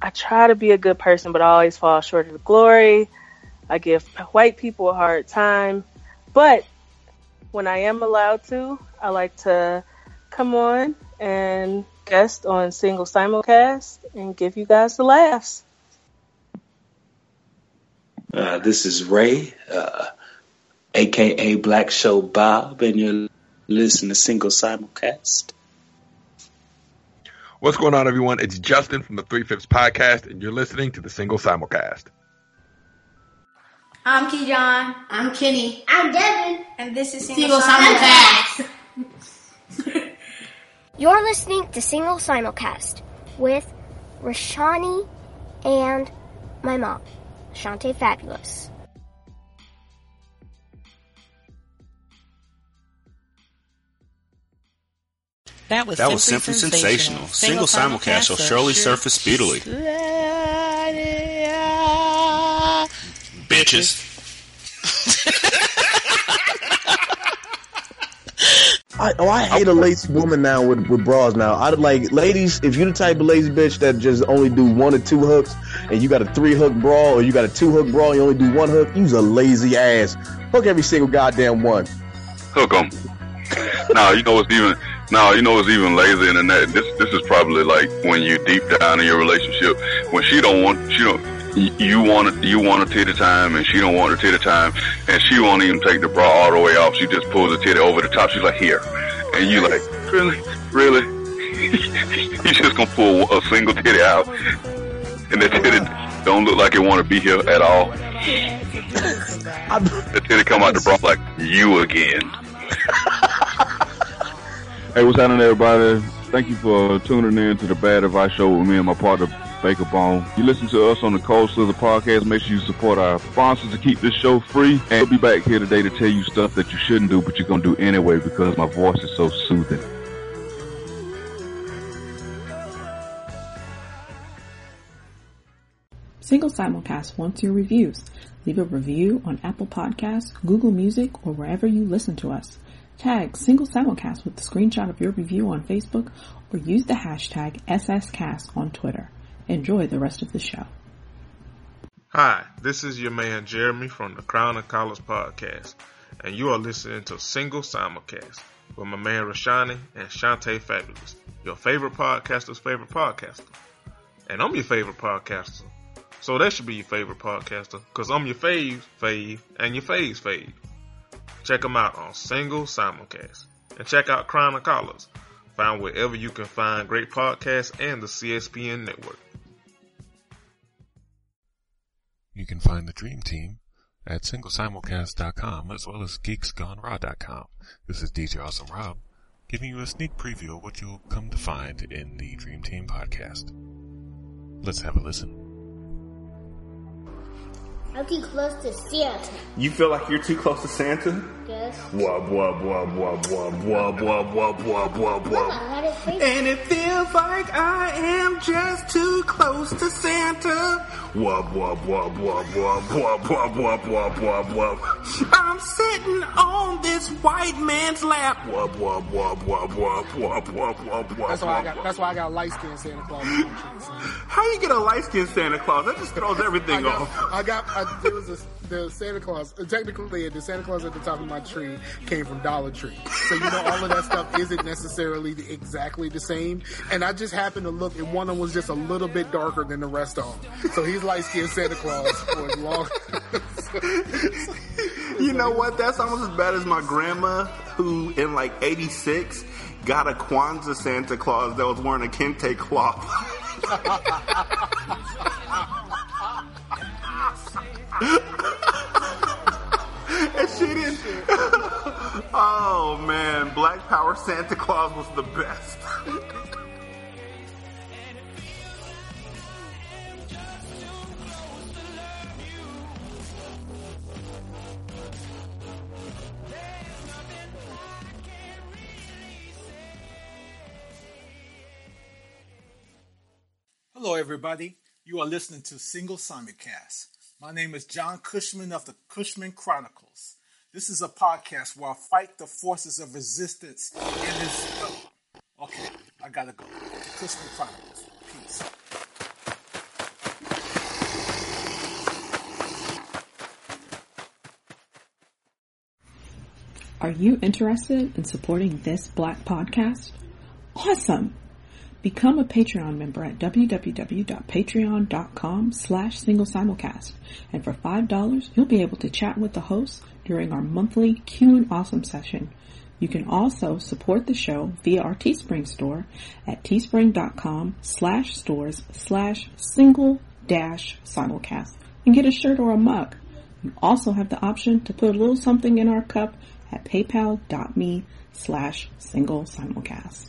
I try to be a good person, but I always fall short of the glory. I give white people a hard time. but when I am allowed to, I like to come on and guest on single simulcast and give you guys the laughs. Uh, this is Ray, uh, aka Black Show Bob, and you're listening to Single Simulcast. What's going on, everyone? It's Justin from the Three Fifths Podcast, and you're listening to the Single Simulcast. I'm Kijon. I'm Kenny. I'm Devin. And this is Single, Single Simulcast. Simulcast. You're listening to Single Simulcast with Rashani and my mom, Shanta Fabulous. That was That simply was simply sensational. Single simulcast shall surely surface speedily. Bitches. I, oh, I hate a lazy woman now with, with bras now. I like ladies. If you're the type of lazy bitch that just only do one or two hooks, and you got a three hook bra or you got a two hook bra, and you only do one hook, you's a lazy ass. Hook every single goddamn one. Hook 'em. no, you know what's even no, you know what's even lazier than that. This this is probably like when you deep down in your relationship when she don't want she don't you want you want a titty time and she don't want a titty time and she won't even take the bra all the way off. She just pulls the titty over the top. She's like here, and you like really, really. He's just gonna pull a single titty out, and the titty don't look like it want to be here at all. the titty come out the bra like you again. Hey, what's happening, everybody? Thank you for tuning in to the Bad Advice Show with me and my partner, Baker Bone. You listen to us on the Cold Slither podcast. Make sure you support our sponsors to keep this show free. And we'll be back here today to tell you stuff that you shouldn't do, but you're going to do anyway because my voice is so soothing. Single Simulcast wants your reviews. Leave a review on Apple Podcasts, Google Music, or wherever you listen to us. Tag Single Simulcast with the screenshot of your review on Facebook or use the hashtag SSCast on Twitter. Enjoy the rest of the show. Hi, this is your man Jeremy from the Crown and Collards podcast, and you are listening to Single Simulcast with my man Rashani and Shanta Fabulous, your favorite podcaster's favorite podcaster. And I'm your favorite podcaster. So that should be your favorite podcaster, cause I'm your fave, fave, and your fave's fave. Check them out on Single Simulcast. And check out Crown and Collards, found wherever you can find great podcasts and the CSPN network. You can find the Dream Team at singlesimulcast.com as well as geeksgoneraw.com. This is DJ Awesome Rob giving you a sneak preview of what you'll come to find in the Dream Team podcast. Let's have a listen. I'm too close to Santa. You feel like you're too close to Santa? Yes. Wub, wub, wub, wub, wub, wub, wub, wub, wub, wub, wub. Let it face And it feels like I am just too close to Santa. Wub, wub, wub, wub, wub, wub, wub, wub, wub, wub, wub. I'm sitting on this white man's lap. Wub, wub, wub, wub, wub, wub, wub, wub, wub. That's why I got. wub. That's why I got light skinned Santa Claus. How you get a light skinned Santa Claus? That just throws everything I off. I got. I, there was a, the Santa Claus. uh, Technically, the Santa Claus at the top of my tree came from Dollar Tree. So you know, all of that stuff isn't necessarily the, exactly the same. And I just happened to look, and one of them was just a little bit darker than the rest of them. So he's light skinned Santa Claus for as long. You know what? That's almost as bad as my grandma, who in like '86 got a Kwanzaa Santa Claus that was wearing a kente cloth. and she didn't. oh man, Black Power Santa Claus was the best. Hello, everybody. You are listening to Single Simulcast. My name is John Cushman of the Cushman Chronicles. This is a podcast where I fight the forces of resistance in this. oh, okay, I gotta go. The Cushman Chronicles. Peace. Are you interested in supporting this black podcast? Awesome! Become a Patreon member at www.patreon.com slash single simulcast. And for $5, you'll be able to chat with the host during our monthly Q and Awesome session. You can also support the show via our Teespring store at teespring.com slash stores slash single dash simulcast and get a shirt or a mug. You also have the option to put a little something in our cup at paypal.me slash single simulcast.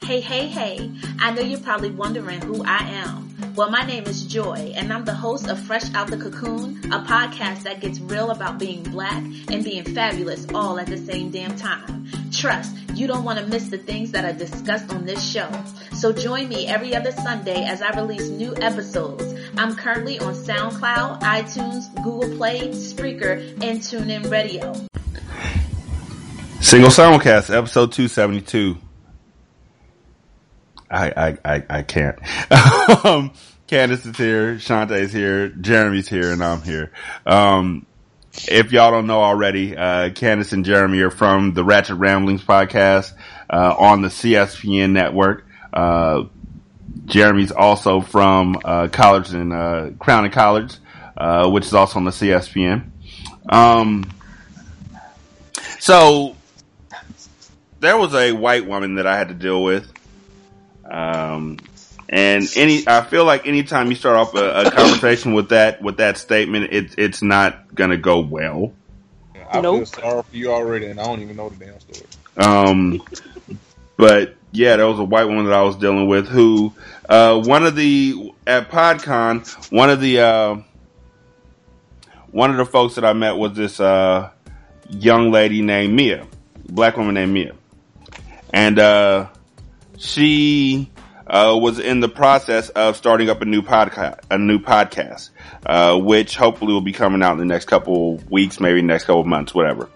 Hey, hey, hey. I know you're probably wondering who I am. Well, my name is Joy, and I'm the host of Fresh Out the Cocoon, a podcast that gets real about being black and being fabulous all at the same damn time. Trust, you don't want to miss the things that are discussed on this show. So join me every other Sunday as I release new episodes. I'm currently on SoundCloud, iTunes, Google Play, Spreaker, and TuneIn Radio. Single simulcast, episode 272. I, I, I, I can't. um, Candice is here, Shanta's here, Jeremy's here, and I'm here. Um, if y'all don't know already, uh, Candice and Jeremy are from the Ratchet Ramblings podcast, uh, on the CSPN network. Uh, Jeremy's also from, uh, college in, uh, Crown and Collards, uh, which is also on the CSPN. Um, so, there was a white woman that I had to deal with. Um, and any, I feel like anytime you start off a, a conversation with that, with that statement, it's, it's not gonna go well. I feel sorry for you already, and I don't even know the damn story. Um, but yeah, there was a white woman that I was dealing with who, uh, one of the, at PodCon, one of the, uh, one of the folks that I met was this, uh, young lady named Mia, black woman named Mia. And, uh, she, uh, was in the process of starting up a new podcast, a new podcast, uh, which hopefully will be coming out in the next couple weeks, maybe next couple months, whatever.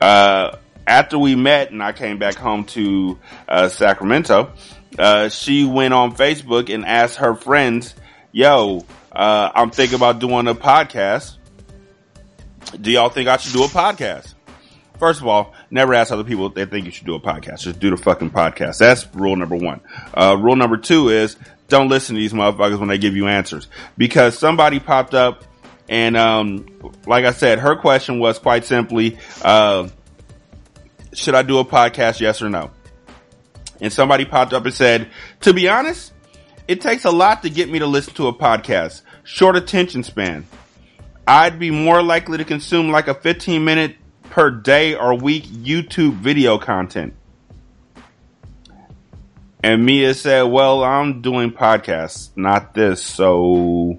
Uh, after we met and I came back home to, uh, Sacramento, uh, she went on Facebook and asked her friends, yo, uh, I'm thinking about doing a podcast. Do y'all think I should do a podcast? First of all, never ask other people if they think you should do a podcast. Just do the fucking podcast. That's rule number one. Uh, rule number two is don't listen to these motherfuckers when they give you answers. Because somebody popped up and, um, like I said, her question was quite simply, uh, should I do a podcast? Yes or no? And somebody popped up and said, to be honest, it takes a lot to get me to listen to a podcast. Short attention span. I'd be more likely to consume like a 15 minute per day or week YouTube video content. And Mia said, well, I'm doing podcasts, not this. So,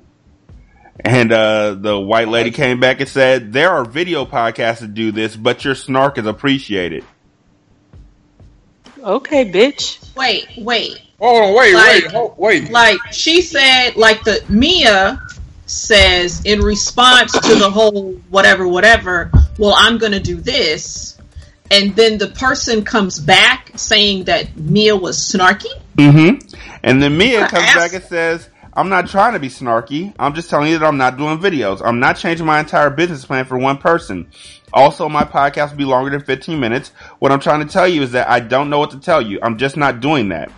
and, uh, the white lady came back and said, there are video podcasts that do this, but your snark is appreciated. Okay, bitch. Wait, wait. Oh, wait, Like- wait, hold, wait. Like she said, like the Mia says in response to the whole whatever, whatever. Well, I'm going to do this, and then the person comes back saying that Mia was snarky. Mm-hmm. And then Mia comes back and says, I'm not trying to be snarky. I'm just telling you that I'm not doing videos. I'm not changing my entire business plan for one person. Also, my podcast will be longer than 15 minutes. What I'm trying to tell you is that I don't know what to tell you. I'm just not doing that.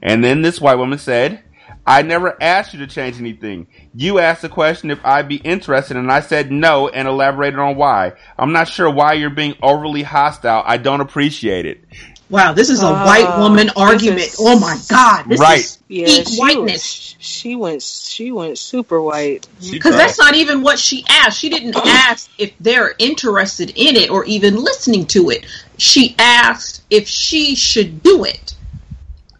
And then this white woman said, I never asked you to change anything. You asked the question if I'd be interested and I said no and elaborated on why. I'm not sure why you're being overly hostile. I don't appreciate it. Wow, this is a white oh, woman argument. oh my god, this Right. is Yeah, peak she whiteness. Was, she went. She went super white. Because that's not even what she asked. She didn't ask if they're interested in it or even listening to it. She asked if she should do it.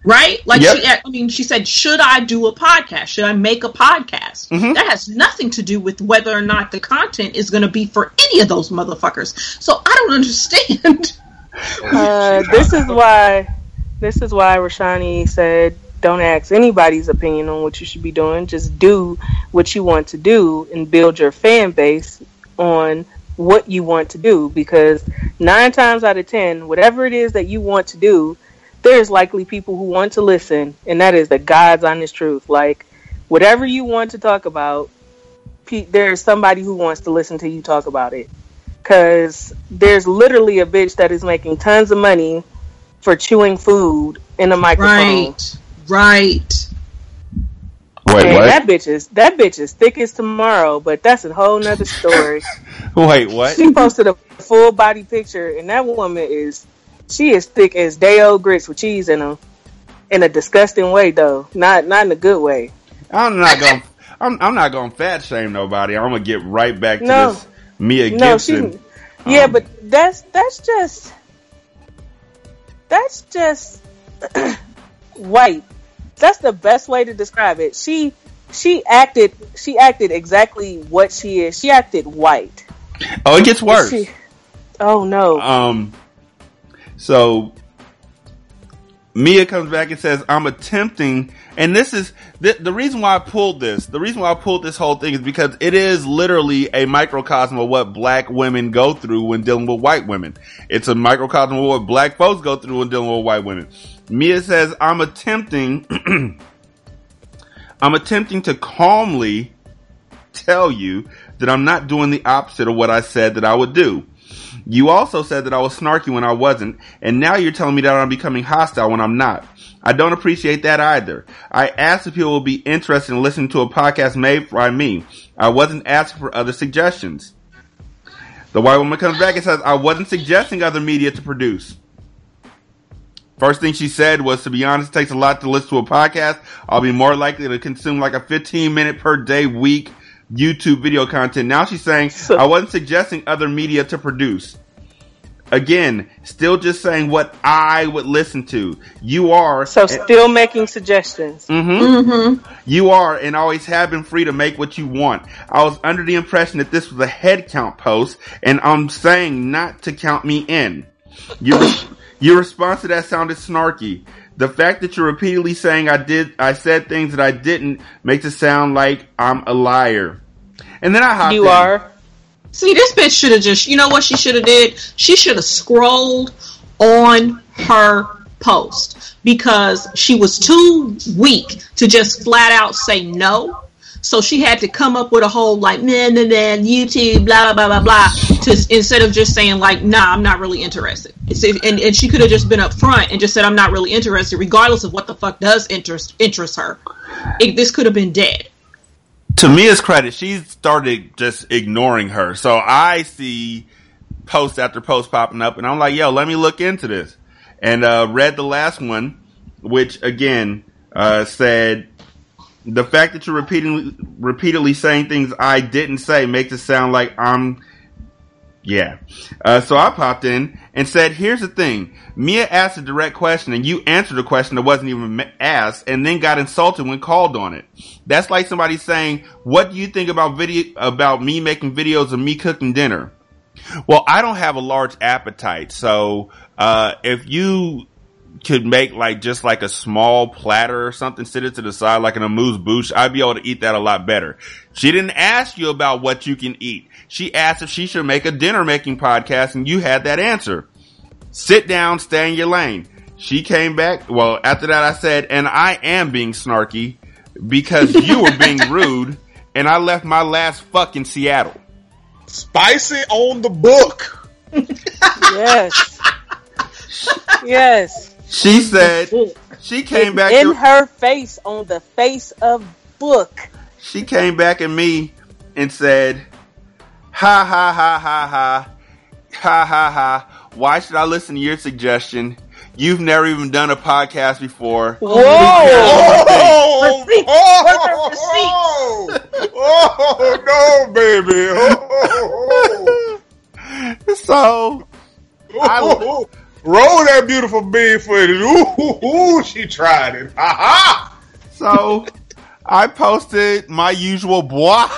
Right? Like Yep. she I mean she said, "Should I do a podcast? Should I make a podcast?" Mm-hmm. That has nothing to do with whether or not the content is going to be for any of those motherfuckers. So I don't understand. Uh, this is why. This is why Rashani said, "Don't ask anybody's opinion on what you should be doing. Just do what you want to do and build your fan base on what you want to do. Because nine times out of ten, whatever it is that you want to do, there's likely people who want to listen, and that is the God's honest truth. Like whatever you want to talk about, there's somebody who wants to listen to you talk about it. because there's literally a bitch that is making tons of money for chewing food in a microphone. Right. Right. Wait, and what? that bitch is that bitch is thick as tomorrow, but that's a whole nother story. Wait, what? she posted a full body picture, and that woman is she is thick as day old grits with cheese in them, in a disgusting way though, not not in a good way. I'm not gonna I'm, I'm not going to fat shame nobody. I'm gonna get right back to No. this Mia No, she, Gibson. yeah, but that's that's just that's just white. That's the best way to describe it. She she acted she acted exactly what she is. She acted white. oh, it gets worse. She- oh no. Um, so Mia comes back and says, "I'm attempting," and this is the, reason why I pulled this. The reason why I pulled this whole thing is because it is literally a microcosm of what black women go through when dealing with white women. It's a microcosm of what black folks go through when dealing with white women. Mia says, "I'm attempting." I'm attempting to calmly tell you that I'm not doing the opposite of what I said that I would do. You also said that I was snarky when I wasn't, and now you're telling me that I'm becoming hostile when I'm not. I don't appreciate that either. I asked if people will be interested in listening to a podcast made by me. I wasn't asking for other suggestions. The white woman comes back and says, I wasn't suggesting other media to produce. First thing she said was, to be honest, it takes a lot to listen to a podcast. I'll be more likely to consume like a 15 minute per day week YouTube video content. Now she's saying, I wasn't suggesting other media to produce. Again, still just saying what I would listen to. You are. So still making suggestions. Mm-hmm. You are and always have been free to make what you want. I was under the impression that this was a head count post, and I'm saying not to count me in. Your, your response to that sounded snarky. The fact that you're repeatedly saying I did, I said things that I didn't makes it sound like I'm a liar. And then I hopped You in. are. See, this bitch should have just, you know what she should have did? She should have scrolled on her post because she was too weak to just flat out say no. So she had to come up with a whole like, nah, nah, nah, YouTube, blah, blah, blah, blah, to, instead of just saying like, nah, I'm not really interested. And, and she could have just been upfront and just said, I'm not really interested, regardless of what the fuck does interest, interest her. It, this could have been dead. to Mia's credit, she started just ignoring her. So I see post after post popping up, and I'm like, "Yo, let me look into this." And uh, read the last one, which again uh, said the fact that you're repeatedly repeatedly saying things I didn't say makes it sound like I'm. Yeah. Uh, so I popped in and said, here's the thing. Mia asked a direct question and you answered a question that wasn't even asked and then got insulted when called on it. That's like somebody saying, what do you think about video, about me making videos of me cooking dinner? Well, I don't have a large appetite. So, uh, if you could make like just like a small platter or something, sit it to the side like an amuse bouche, I'd be able to eat that a lot better. She didn't ask you about what you can eat. She asked if she should make a dinner making podcast and you had that answer. Sit down, stay in your lane. She came back. Well, after that I said, and I am being snarky because you were being rude and I left my last fuck in Seattle. Spicy on the book. yes. yes. She said she came back in to- her face on the face of book. She came back at me and said, ha ha ha ha ha, ha ha ha. Why should I listen to your suggestion? You've never even done a podcast before. Whoa! Oh, oh, oh, no, baby. Oh, so, I, roll that beautiful bean footage. Ooh, ooh, she tried it. Ha ha. So, I posted my usual bois.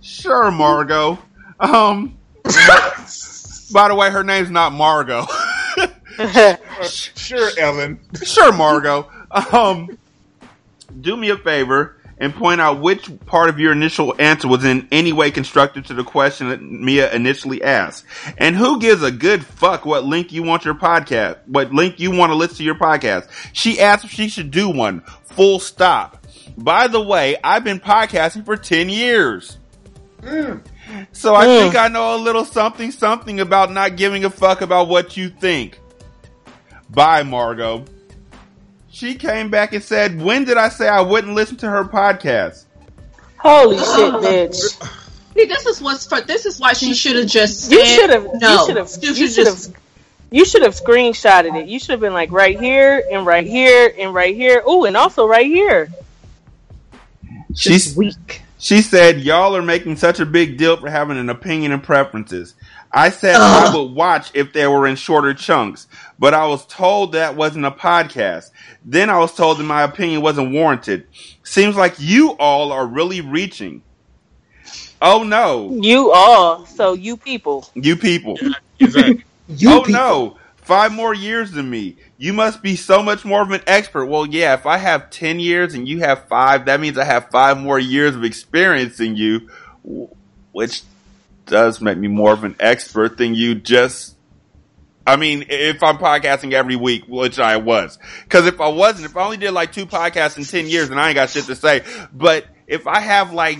Sure, Margot. Um, by the way, her name's not Margot. sure, Ellen. Sure, Margot. Um, do me a favor and point out which part of your initial answer was in any way constructive to the question that Mia initially asked. And who gives a good fuck what link you want your podcast, what link you want to listen to your podcast? She asked if she should do one. Full stop. By the way, I've been podcasting for 10 years. So I Mm. think I know a little something something about not giving a fuck about what you think. Bye, Margot. She came back and said, when did I say I wouldn't listen to her podcast? Holy shit, bitch. See, this is what's for. This is why she should have just. You should have. No. You should have. You should should have. You should have screenshotted it. You should have been like right here and right here and right here. Ooh, and also right here. She's weak. She said, y'all are making such a big deal for having an opinion and preferences. I said I would watch if they were in shorter chunks, but I was told that wasn't a podcast. Then I was told that my opinion wasn't warranted. Seems like you all are really reaching. Oh no. You all. So you people. You people. Exactly. oh no. Five more years than me. You must be so much more of an expert. Well, yeah, if I have 10 years and you have five, that means I have five more years of experience than you, which does make me more of an expert than you just, I mean, if I'm podcasting every week, which I was. Cause if I wasn't, if I only did like two podcasts in 10 years and I ain't got shit to say, but if I have like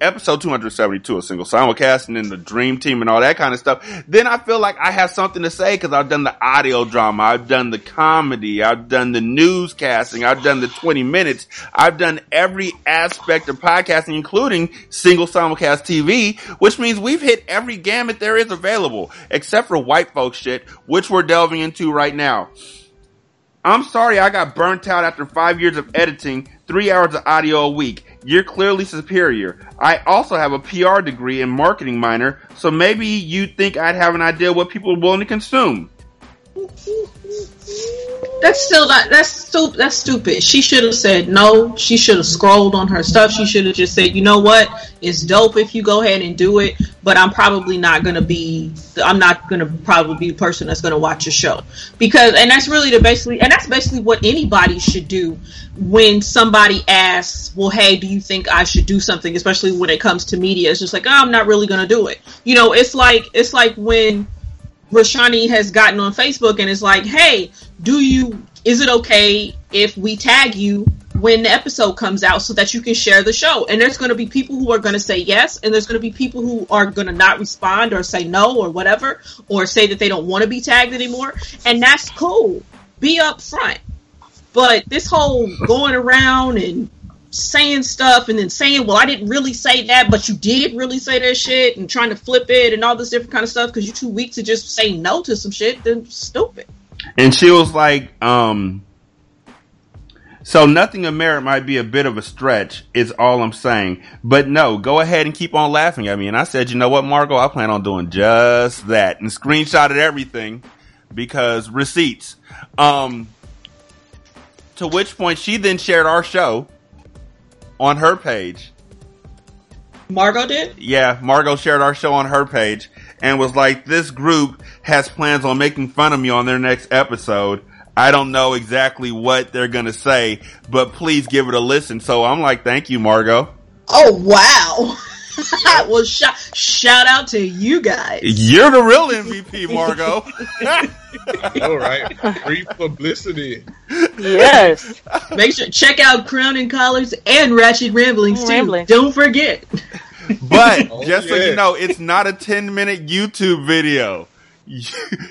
episode 272 of single simulcast and then the dream team and all that kind of stuff, then I feel like I have something to say because I've done the audio drama, I've done the comedy, I've done the newscasting, I've done the 20 minutes, I've done every aspect of podcasting, including single simulcast TV, which means we've hit every gamut there is available, except for white folks shit, which we're delving into right now. I'm sorry I got burnt out after five years of editing, three hours of audio a week. You're clearly superior. I also have a PR degree and marketing minor, so maybe you think I'd have an idea what people are willing to consume. That's still not. That's That's stupid. She should have said no. She should have scrolled on her stuff. She should have just said, you know what? It's dope if you go ahead and do it, but I'm probably not gonna be. I'm not gonna probably be the person that's gonna watch your show because, and that's really the basically, and that's basically what anybody should do when somebody asks, well, hey, do you think I should do something? Especially when it comes to media, it's just like, oh, I'm not really gonna do it. You know, it's like it's like when Rashani has gotten on Facebook and is like, "Hey, do you? Is it okay if we tag you when the episode comes out so that you can share the show?" And there's going to be people who are going to say yes, and there's going to be people who are going to not respond or say no or whatever, or say that they don't want to be tagged anymore, and that's cool. Be upfront. But this whole going around and saying stuff and then saying, well, I didn't really say that, but you did really say that shit and trying to flip it and all this different kind of stuff because you're too weak to just say no to some shit, then stupid. And she was like, um, so nothing of merit might be a bit of a stretch, is all I'm saying. But no, go ahead and keep on laughing at me. And I said, you know what, Margot, I plan on doing just that. And screenshotted everything because receipts. Um, to which point she then shared our show on her page. Margot did? Yeah, Margot shared our show on her page and was like, this group has plans on making fun of me on their next episode. I don't know exactly what they're gonna say, but please give it a listen. So I'm like, thank you, Margot. Oh, wow. well, sh- shout out to you guys. You're the real MVP, Margot. All right. Free publicity. Yes. Make sure check out Crown and Collards and Ratchet Ramblings too. Ramblings. Don't forget. But Oh, just so you know, it's not a 10 minute YouTube video. You,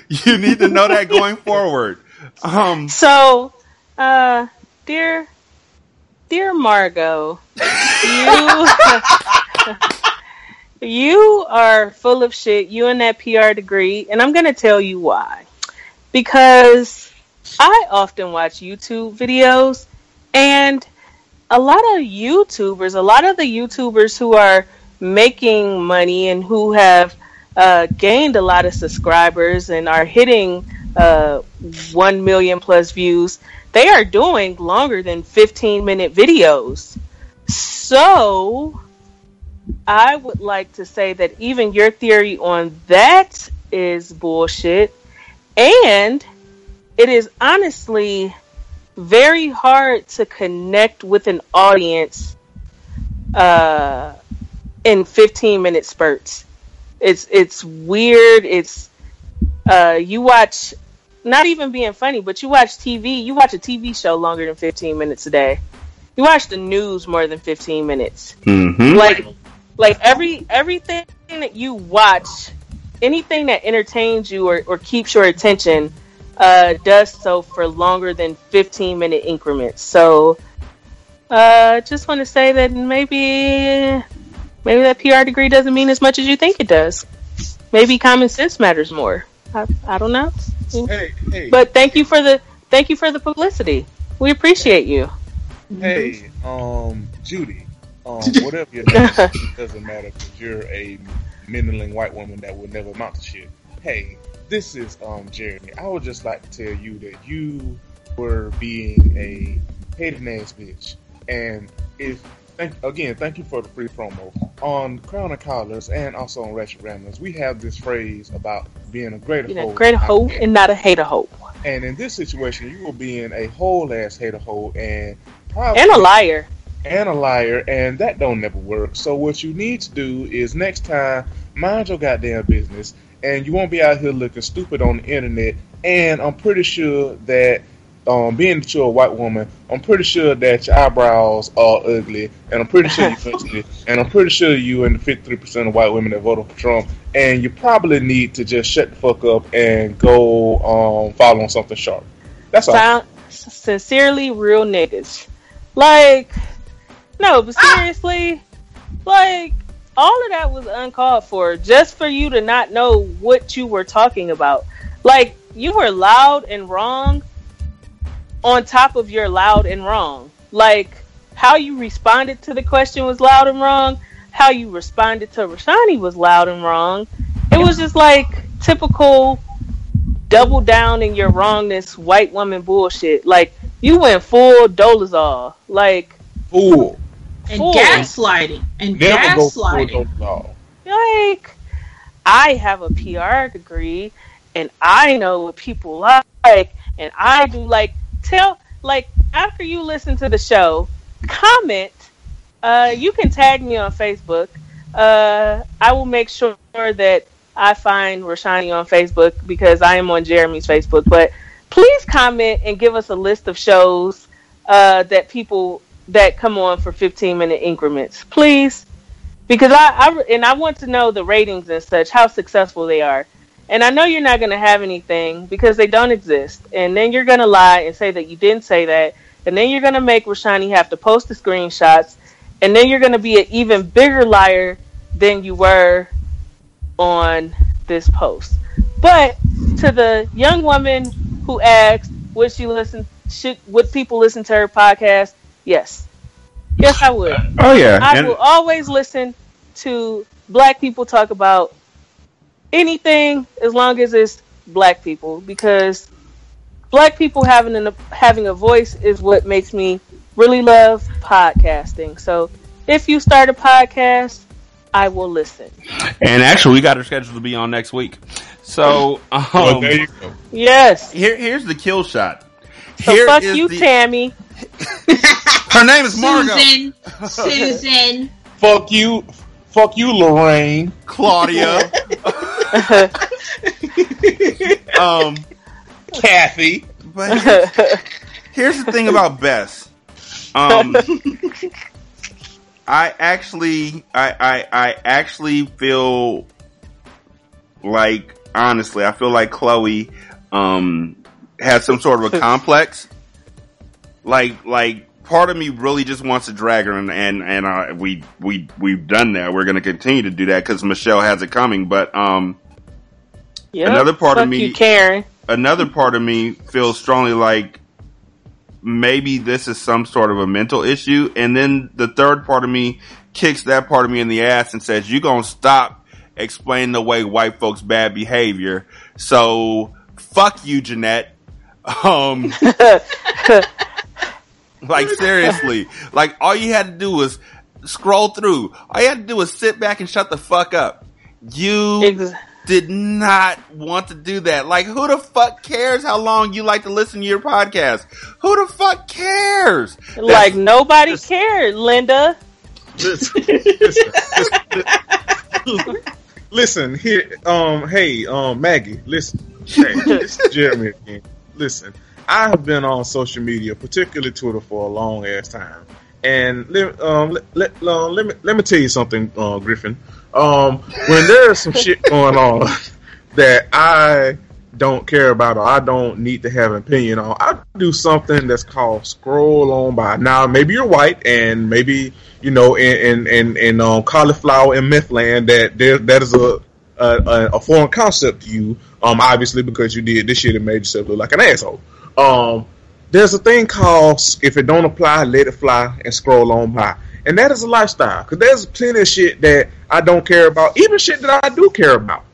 you need to know that going forward. Um, So, uh, dear, dear Margot, you, you are full of shit. You and that PR degree, and I'm gonna tell you why. Because I often watch YouTube videos, and a lot of YouTubers, a lot of the YouTubers who are making money and who have uh, gained a lot of subscribers and are hitting uh, 1 million plus views, they are doing longer than 15 minute videos. So, I would like to say that even your theory on that is bullshit. And it is honestly very hard to connect with an audience uh, in 15 minute spurts. It's it's weird. It's uh, you watch not even being funny, but you watch TV. You watch a TV show longer than 15 minutes a day, you watch the news more than 15 minutes. Mm-hmm. Like, like every everything that you watch, anything that entertains you or, or keeps your attention, uh, does so for longer than 15 minute increments. So, uh, just want to say that maybe maybe that PR degree doesn't mean as much as you think it does. Maybe common sense matters more. I, I don't know. Hey, hey. But thank you for the thank you for the publicity. We appreciate you. Hey, um, Judy, um, whatever your name is, it doesn't matter because you're a middling white woman that will never amount to shit. Hey, this is um Jeremy. I would just like to tell you that you were being a hating ass bitch, and if thank again, thank you for the free promo on Crown and Collards and also on Ratchet Ramblers. We have this phrase about being a greater know, hoe, great hoe and not a hater hoe. And in this situation, you were being a whole ass hater hoe and probably And a liar. And a liar, and that don't never work. So what you need to do is next time, mind your goddamn business, and you won't be out here looking stupid on the internet. And I'm pretty sure that, um, being that you're a white woman, I'm pretty sure that your eyebrows are ugly, and I'm pretty sure you're ugly, and I'm pretty sure you in the 53% of white women that voted for Trump. And you probably need to just shut the fuck up and go um, follow on something sharp. That's all. Sound, sincerely real niggas. Like, no, but ah! seriously, like, all of that was uncalled for just for you to not know what you were talking about. Like, you were loud and wrong on top of your loud and wrong. Like, how you responded to the question was loud and wrong. How you responded to Rashani was loud and wrong. It was just like typical double down in your wrongness white woman bullshit. Like you went full Dolezal. Like Fool. And Fool. gaslighting. And Never go full gaslighting. dog. like I have a PR degree and I know what people like and I do like tell like after you listen to the show, comment. Uh, you can tag me on Facebook. Uh, I will make sure that I find Rashani on Facebook because I am on Jeremy's Facebook. But please comment and give us a list of shows uh, that people that come on for 15 minute increments, please because I, I and I want to know the ratings and such, how successful they are. And I know you're not going to have anything because they don't exist. And then you're going to lie and say that you didn't say that. And then you're going to make Rashani have to post the screenshots. And then you're going to be an even bigger liar than you were on this post. But to the young woman who asked, would she listen? Should would people listen to her podcast? Yes, yes, I would. Oh, yeah. I And- will always listen to black people talk about anything as long as it's black people because black people having an, having a voice is what makes me really love podcasting. So if you start a podcast, I will listen. And actually, we got her scheduled to be on next week. So, um, Well, there you go. Yes. Here, here's the kill shot. So Here fuck is you, the- Tammy. Her name is Margot. Susan. Susan. Fuck you. Fuck you, Lorraine. Claudia. um, Kathy. But here's, here's the thing about Bess. Um, I actually, I, I, I actually feel like, honestly, I feel like Chloe, um, has some sort of a complex. Like, like, part of me really just wants to drag her and, and, and, uh, we, we, we've done that. We're going to continue to do that because Michelle has it coming. But, um, Yep. another part of me, you, Karen. another part of me feels strongly like maybe this is some sort of a mental issue. And then the third part of me kicks that part of me in the ass and says, "You're gonna stop explaining away white folks' bad behavior. So fuck you, Jeanette. Um, like seriously, like all you had to do was scroll through. All you had to do was sit back and shut the fuck up. You did not want to do that. Like, who the fuck cares how long you like to listen to your podcast? Who the fuck cares? Like nobody cared, Linda. Listen, listen, listen, listen, here, um, hey, um, Maggie, listen, hey, this is Jeremy again. Listen, I have been on social media, particularly Twitter, for a long ass time. And let, um, let, let, uh, let me let me tell you something, uh, Griffin. Um, when there's some shit going on that I don't care about or I don't need to have an opinion on, I do something that's called scroll on by. Now, maybe you're white and maybe you know in in in, in um, cauliflower and meth land that there that is a a, a foreign concept to you. Um, obviously because you did this shit and made yourself look like an asshole. Um, there's a thing called if it don't apply, let it fly and scroll on by. And that is a lifestyle because there's plenty of shit that I don't care about, even shit that I do care about.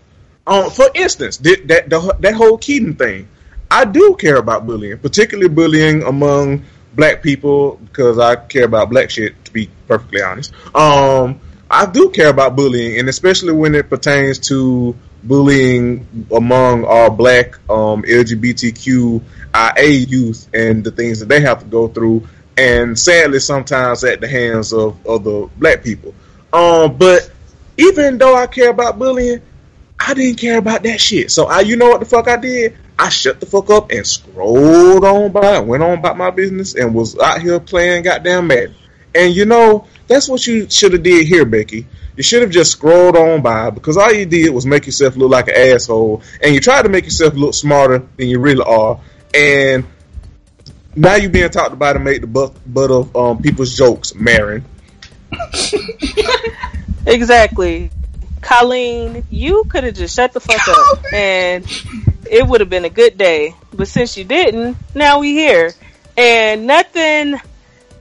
Um, for instance, that that, the, that whole Keaton thing, I do care about bullying, particularly bullying among black people because I care about black shit. To be perfectly honest, um, I do care about bullying, and especially when it pertains to bullying among our black um, LGBTQIA youth and the things that they have to go through, and sadly sometimes at the hands of other black people. Um, but even though I care about bullying, I didn't care about that shit. So I, you know what the fuck I did? I shut the fuck up and scrolled on by, went on about my business, and was out here playing goddamn Madden. And you know, that's what you should have did here, Becky. You should have just scrolled on by because all you did was make yourself look like an asshole, and you tried to make yourself look smarter than you really are. And now you're being talked about to make the butt, butt of um, people's jokes, Marin. Exactly. Colleen, you could have just shut the fuck up and it would have been a good day. But since you didn't, now we here. And nothing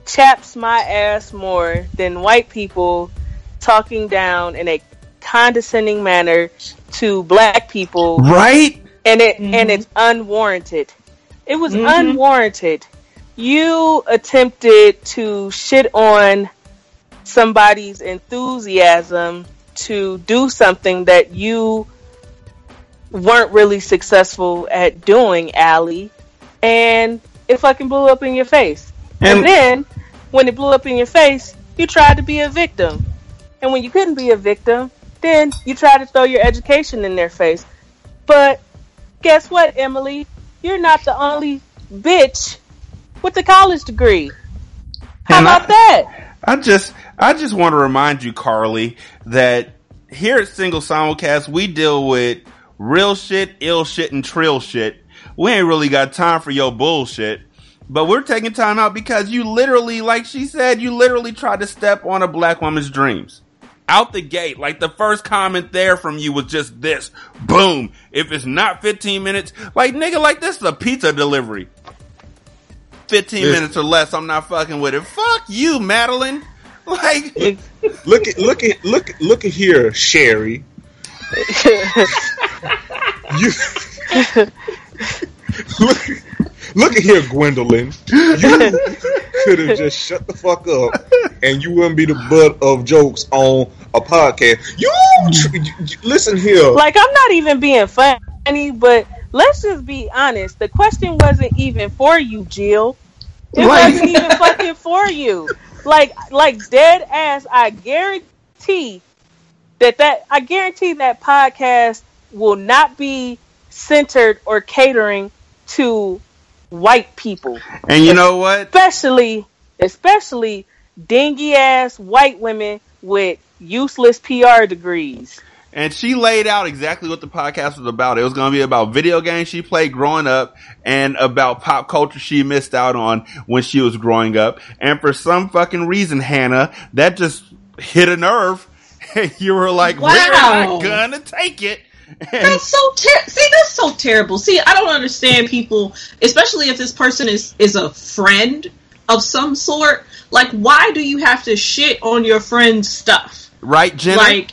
chaps my ass more than white people talking down in a condescending manner to black people. Right? And it and it's unwarranted. It was Mhm. unwarranted. You attempted to shit on somebody's enthusiasm to do something that you weren't really successful at doing, Allie, and it fucking blew up in your face. And, And- then, when it blew up in your face, you tried to be a victim. And when you couldn't be a victim, then you tried to throw your education in their face. But guess what, Emily? You're not the only bitch with a college degree. How And I- about that? I just I just want to remind you, Carly, that here at Single Simulcast we deal with real shit, ill shit, and trill shit. We ain't really got time for your bullshit. But we're taking time out because you literally, like she said, you literally tried to step on a black woman's dreams. Out the gate, like the first comment there from you was just this. Boom. If it's not 15 minutes, like nigga, like this is a pizza delivery. 15 Listen. minutes or less, I'm not fucking with it. Fuck you, Madeline. Like, look at look at look look at here, Sherry. you look look at here, Gwendolyn. You could have just shut the fuck up, and you wouldn't be the butt of jokes on a podcast. You tr- listen here. Like I'm not even being funny, but let's just be honest. The question wasn't even for you, Jill. It Right. wasn't even fucking for you. Like like dead ass, I guarantee that that I guarantee that podcast will not be centered or catering to white people. And you know what? Especially especially dingy ass white women with useless PR degrees. And she laid out exactly what the podcast was about. It was going to be about video games she played growing up and about pop culture she missed out on when she was growing up. And for some fucking reason, Hannah, that just hit a nerve. you were like, we're Wow. not gonna take it. That's so ter- see that's so terrible. See, I don't understand people, especially if this person is is a friend of some sort. Like, why do you have to shit on your friend's stuff? Right, Jenna? Like,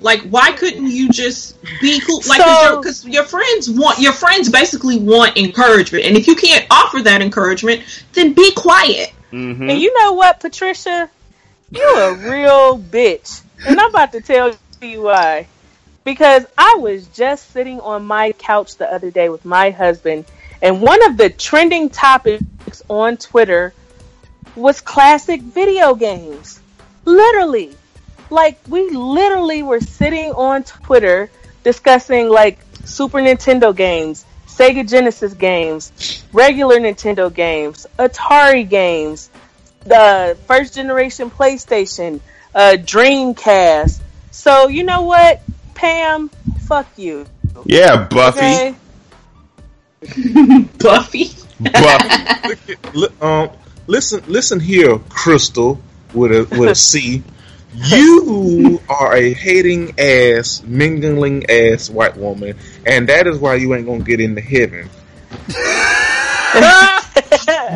like why couldn't you just be cool? Like, So- because your, friends want your friends basically want encouragement, and if you can't offer that encouragement, then be quiet. Mm-hmm. And you know what, Patricia? you're a real bitch. And I'm about to tell you why. Because I was just sitting on my couch the other day with my husband, and one of the trending topics on Twitter was classic video games. Literally. Like, we literally were sitting on Twitter discussing, like, Super Nintendo games, Sega Genesis games, regular Nintendo games, Atari games, the first generation PlayStation, uh, Dreamcast. So you know what, Pam? Fuck you. Yeah, Buffy. Okay? Buffy. Buffy. Li- um, listen, listen here, Crystal with a with a C. You are a hating ass, mingling ass white woman, and that is why you ain't gonna get into heaven.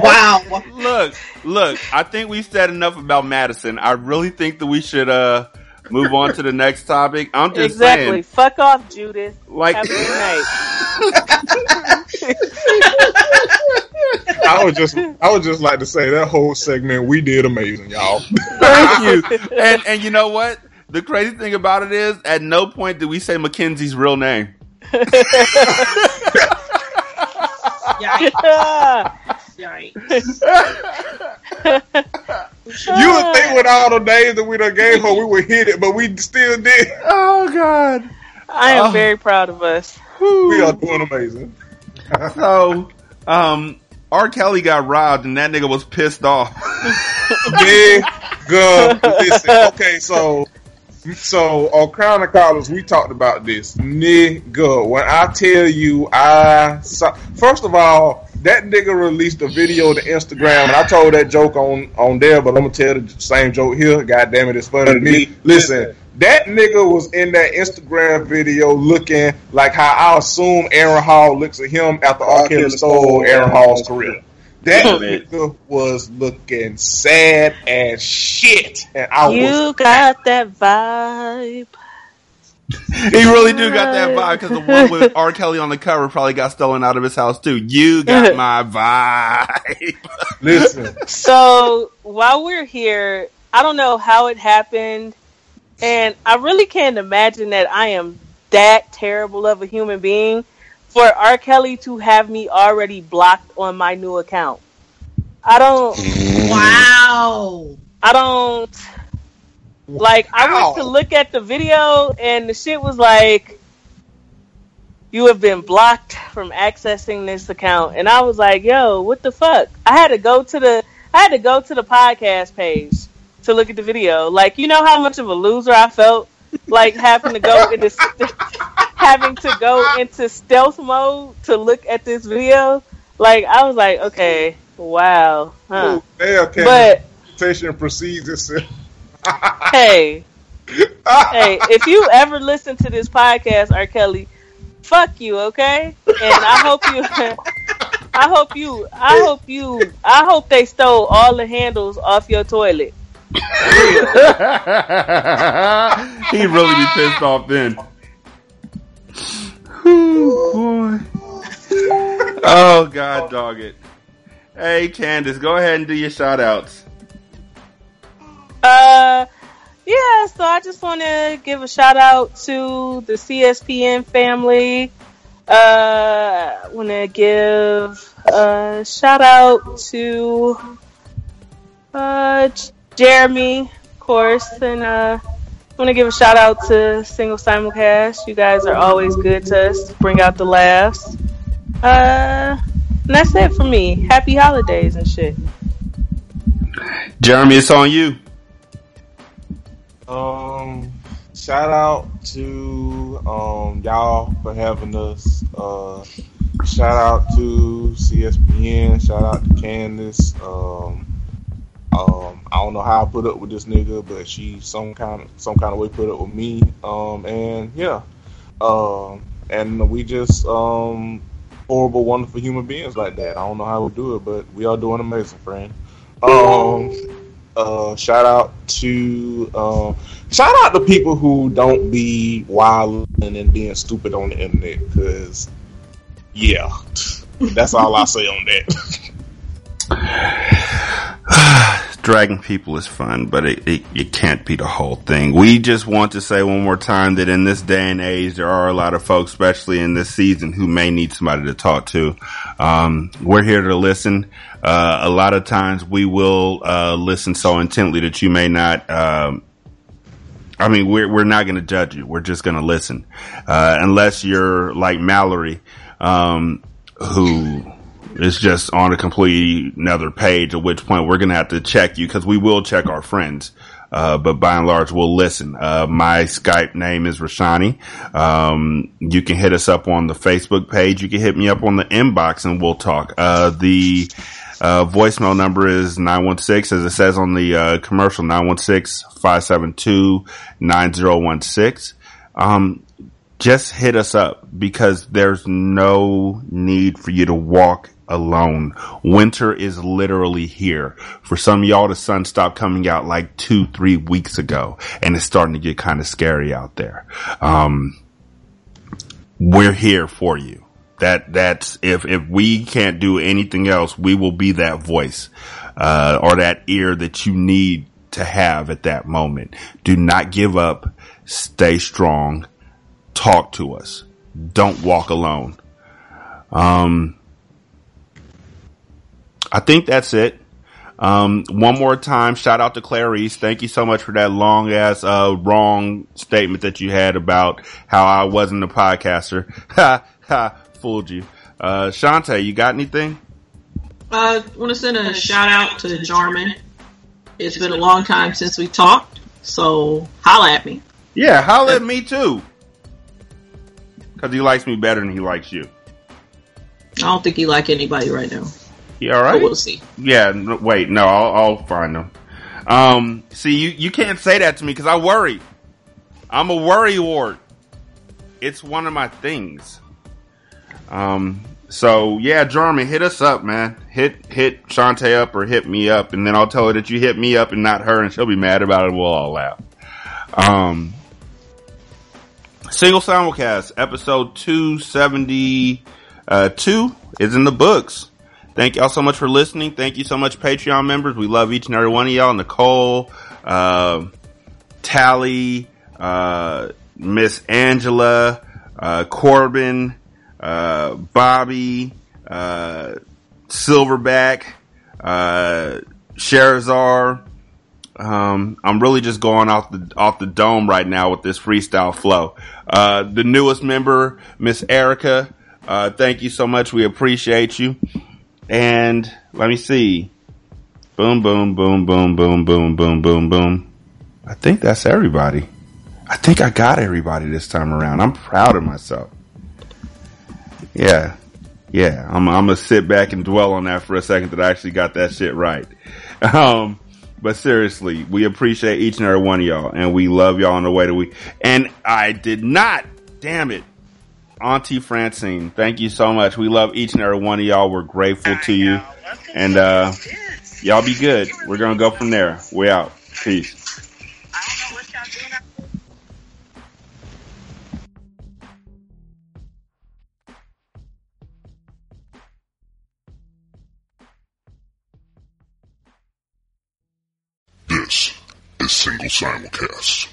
wow. Look, look. I think we said enough about Madison. I really think that we should uh move on to the next topic. I'm just exactly. saying. Fuck off, Judith. Like- Have a good night. I would just, I would just like to say that whole segment we did amazing, y'all. Thank you. And and you know what? The crazy thing about it is, at no point did we say Mackenzie's real name. You would think with all the names that we done gave her, we would hit it, but we still did. Oh God, I am Oh. very proud of us. we are doing amazing. so, um, R. Kelly got robbed, and that nigga was pissed off. Nigga, listen. Okay, so so on Crown of Collards, we talked about this. Nigga, when I tell you, I saw, first of all, that nigga released a video to Instagram, and I told that joke on on there, but I'm gonna tell the same joke here. God damn it, it's funny to me. Listen. That nigga was in that Instagram video looking like how I assume Aaron Hall looks at him after R. Kelly stole Aaron Hall's career. That nigga was looking sad as shit, and I was you got that vibe. he really do got that vibe because the one with R. Kelly on the cover probably got stolen out of his house too. You got my vibe. Listen, So while we're here, I don't know how it happened, and I really can't imagine that I am that terrible of a human being for R. Kelly to have me already blocked on my new account. I don't. Wow. I don't. Like, I went to look at the video, and the shit was like, you have been blocked from accessing this account. And I was like, yo, what the fuck? I had to go to the, I had to go to the podcast page to look at the video. Like, you know how much of a loser I felt? Like having to go into, having to go into stealth mode to look at this video. Like, I was like, okay, wow. Huh. Oh, Kevin. But- Conversation proceeds itself. hey, hey, if you ever listen to this podcast, R. Kelly, fuck you, okay? And I hope you, I hope you, I hope you, I hope they stole all the handles off your toilet. He'd really be pissed off then. Ooh, boy. Oh God, dog it. Hey Candice, go ahead and do your shout outs. Uh, yeah, so I just want to give a shout out to the CSPN family. Uh, I want to give a shout out to uh, J- Jeremy, of course, and uh, I want to give a shout out to Single Simulcast. You guys are always good to us, bring out the laughs. Uh, and that's it for me. Happy holidays and shit. Jeremy, it's on you. Um, shout out to um y'all for having us. Uh, shout out to CSPN. Shout out to Candice. Um, um, I don't know how I put up with this nigga, but she some kind of some kind of way put up with me. Um, and yeah, um, and we just um horrible, wonderful human beings like that. I don't know how we do it, but we are doing amazing, friend. Um, uh, shout out to um, shout out to people who don't be wild and being stupid on the internet because yeah, that's all I say on that. Dragging people is fun, but it, it, it can't be the whole thing. We just want to say one more time that in this day and age, there are a lot of folks, especially in this season, who may need somebody to talk to. Um, we're here to listen. Uh, a lot of times we will uh, listen so intently that you may not. Um, I mean, we're we're not going to judge you. We're just going to listen, uh, unless you're like Mallory, um, who it's just on a completely another page. At which point we're gonna have to check you because we will check our friends. Uh, but by and large, we'll listen. Uh, my Skype name is Rashani. Um, you can hit us up on the Facebook page. You can hit me up on the inbox and we'll talk. Uh, the, uh, voicemail number is 916, as it says on the, uh, commercial, 916-572-9016. Um, just hit us up because there's no need for you to walk alone. Winter is literally here. For some y'all, the sun stopped coming out like two, three weeks ago and it's starting to get kind of scary out there. Um, we're here for you. That, that's, if, if we can't do anything else, we will be that voice, uh, or that ear that you need to have at that moment. Do not give up. Stay strong. Talk to us. Don't walk alone. Um, I think that's it. Um, one more time, shout out to Clarice. Thank you so much for that long ass, uh, wrong statement that you had about how I wasn't a podcaster. Ha, ha, fooled you. Uh, Shanta, you got anything? I want to send a shout out to Jarman. It's been a long time since we talked, so holla at me. Yeah, holla at me too. Cause he likes me better than he likes you. I don't think he like anybody right now. Yeah, all right. But we'll see. Yeah, no, wait, no, I'll, I'll find them. Um, see, you, you can't say that to me because I worry. I'm a worry ward. It's one of my things. Um, so yeah, Jarman, hit us up, man. Hit, hit Shanta up or hit me up and then I'll tell her that you hit me up and not her and she'll be mad about it. We'll all laugh. Um, single simulcast episode 272 is in the books. Thank y'all so much for listening. Thank you so much, Patreon members. We love each and every one of y'all. Nicole, uh, Tally, uh, Miss Angela, uh, Corbin, uh, Bobby, uh, Silverback, uh, Sherazar. Um, I'm really just going off the off the dome right now with this freestyle flow. Uh, the newest member, Miss Erica. Uh, thank you so much. We appreciate you. And let me see. Boom, boom, boom, boom, boom, boom, boom, boom, boom. I think that's everybody. I think I got everybody this time around. I'm proud of myself. Yeah. Yeah. I'm, I'm gonna sit back and dwell on that for a second that I actually got that shit right. Um, but seriously, we appreciate each and every one of y'all and we love y'all in the way that we, and I did not, damn it. Auntie Francine, thank you so much. We love each and every one of y'all. We're grateful to you. And, uh, y'all be good. We're gonna go from there. We out. Peace. This is Single Simulcast.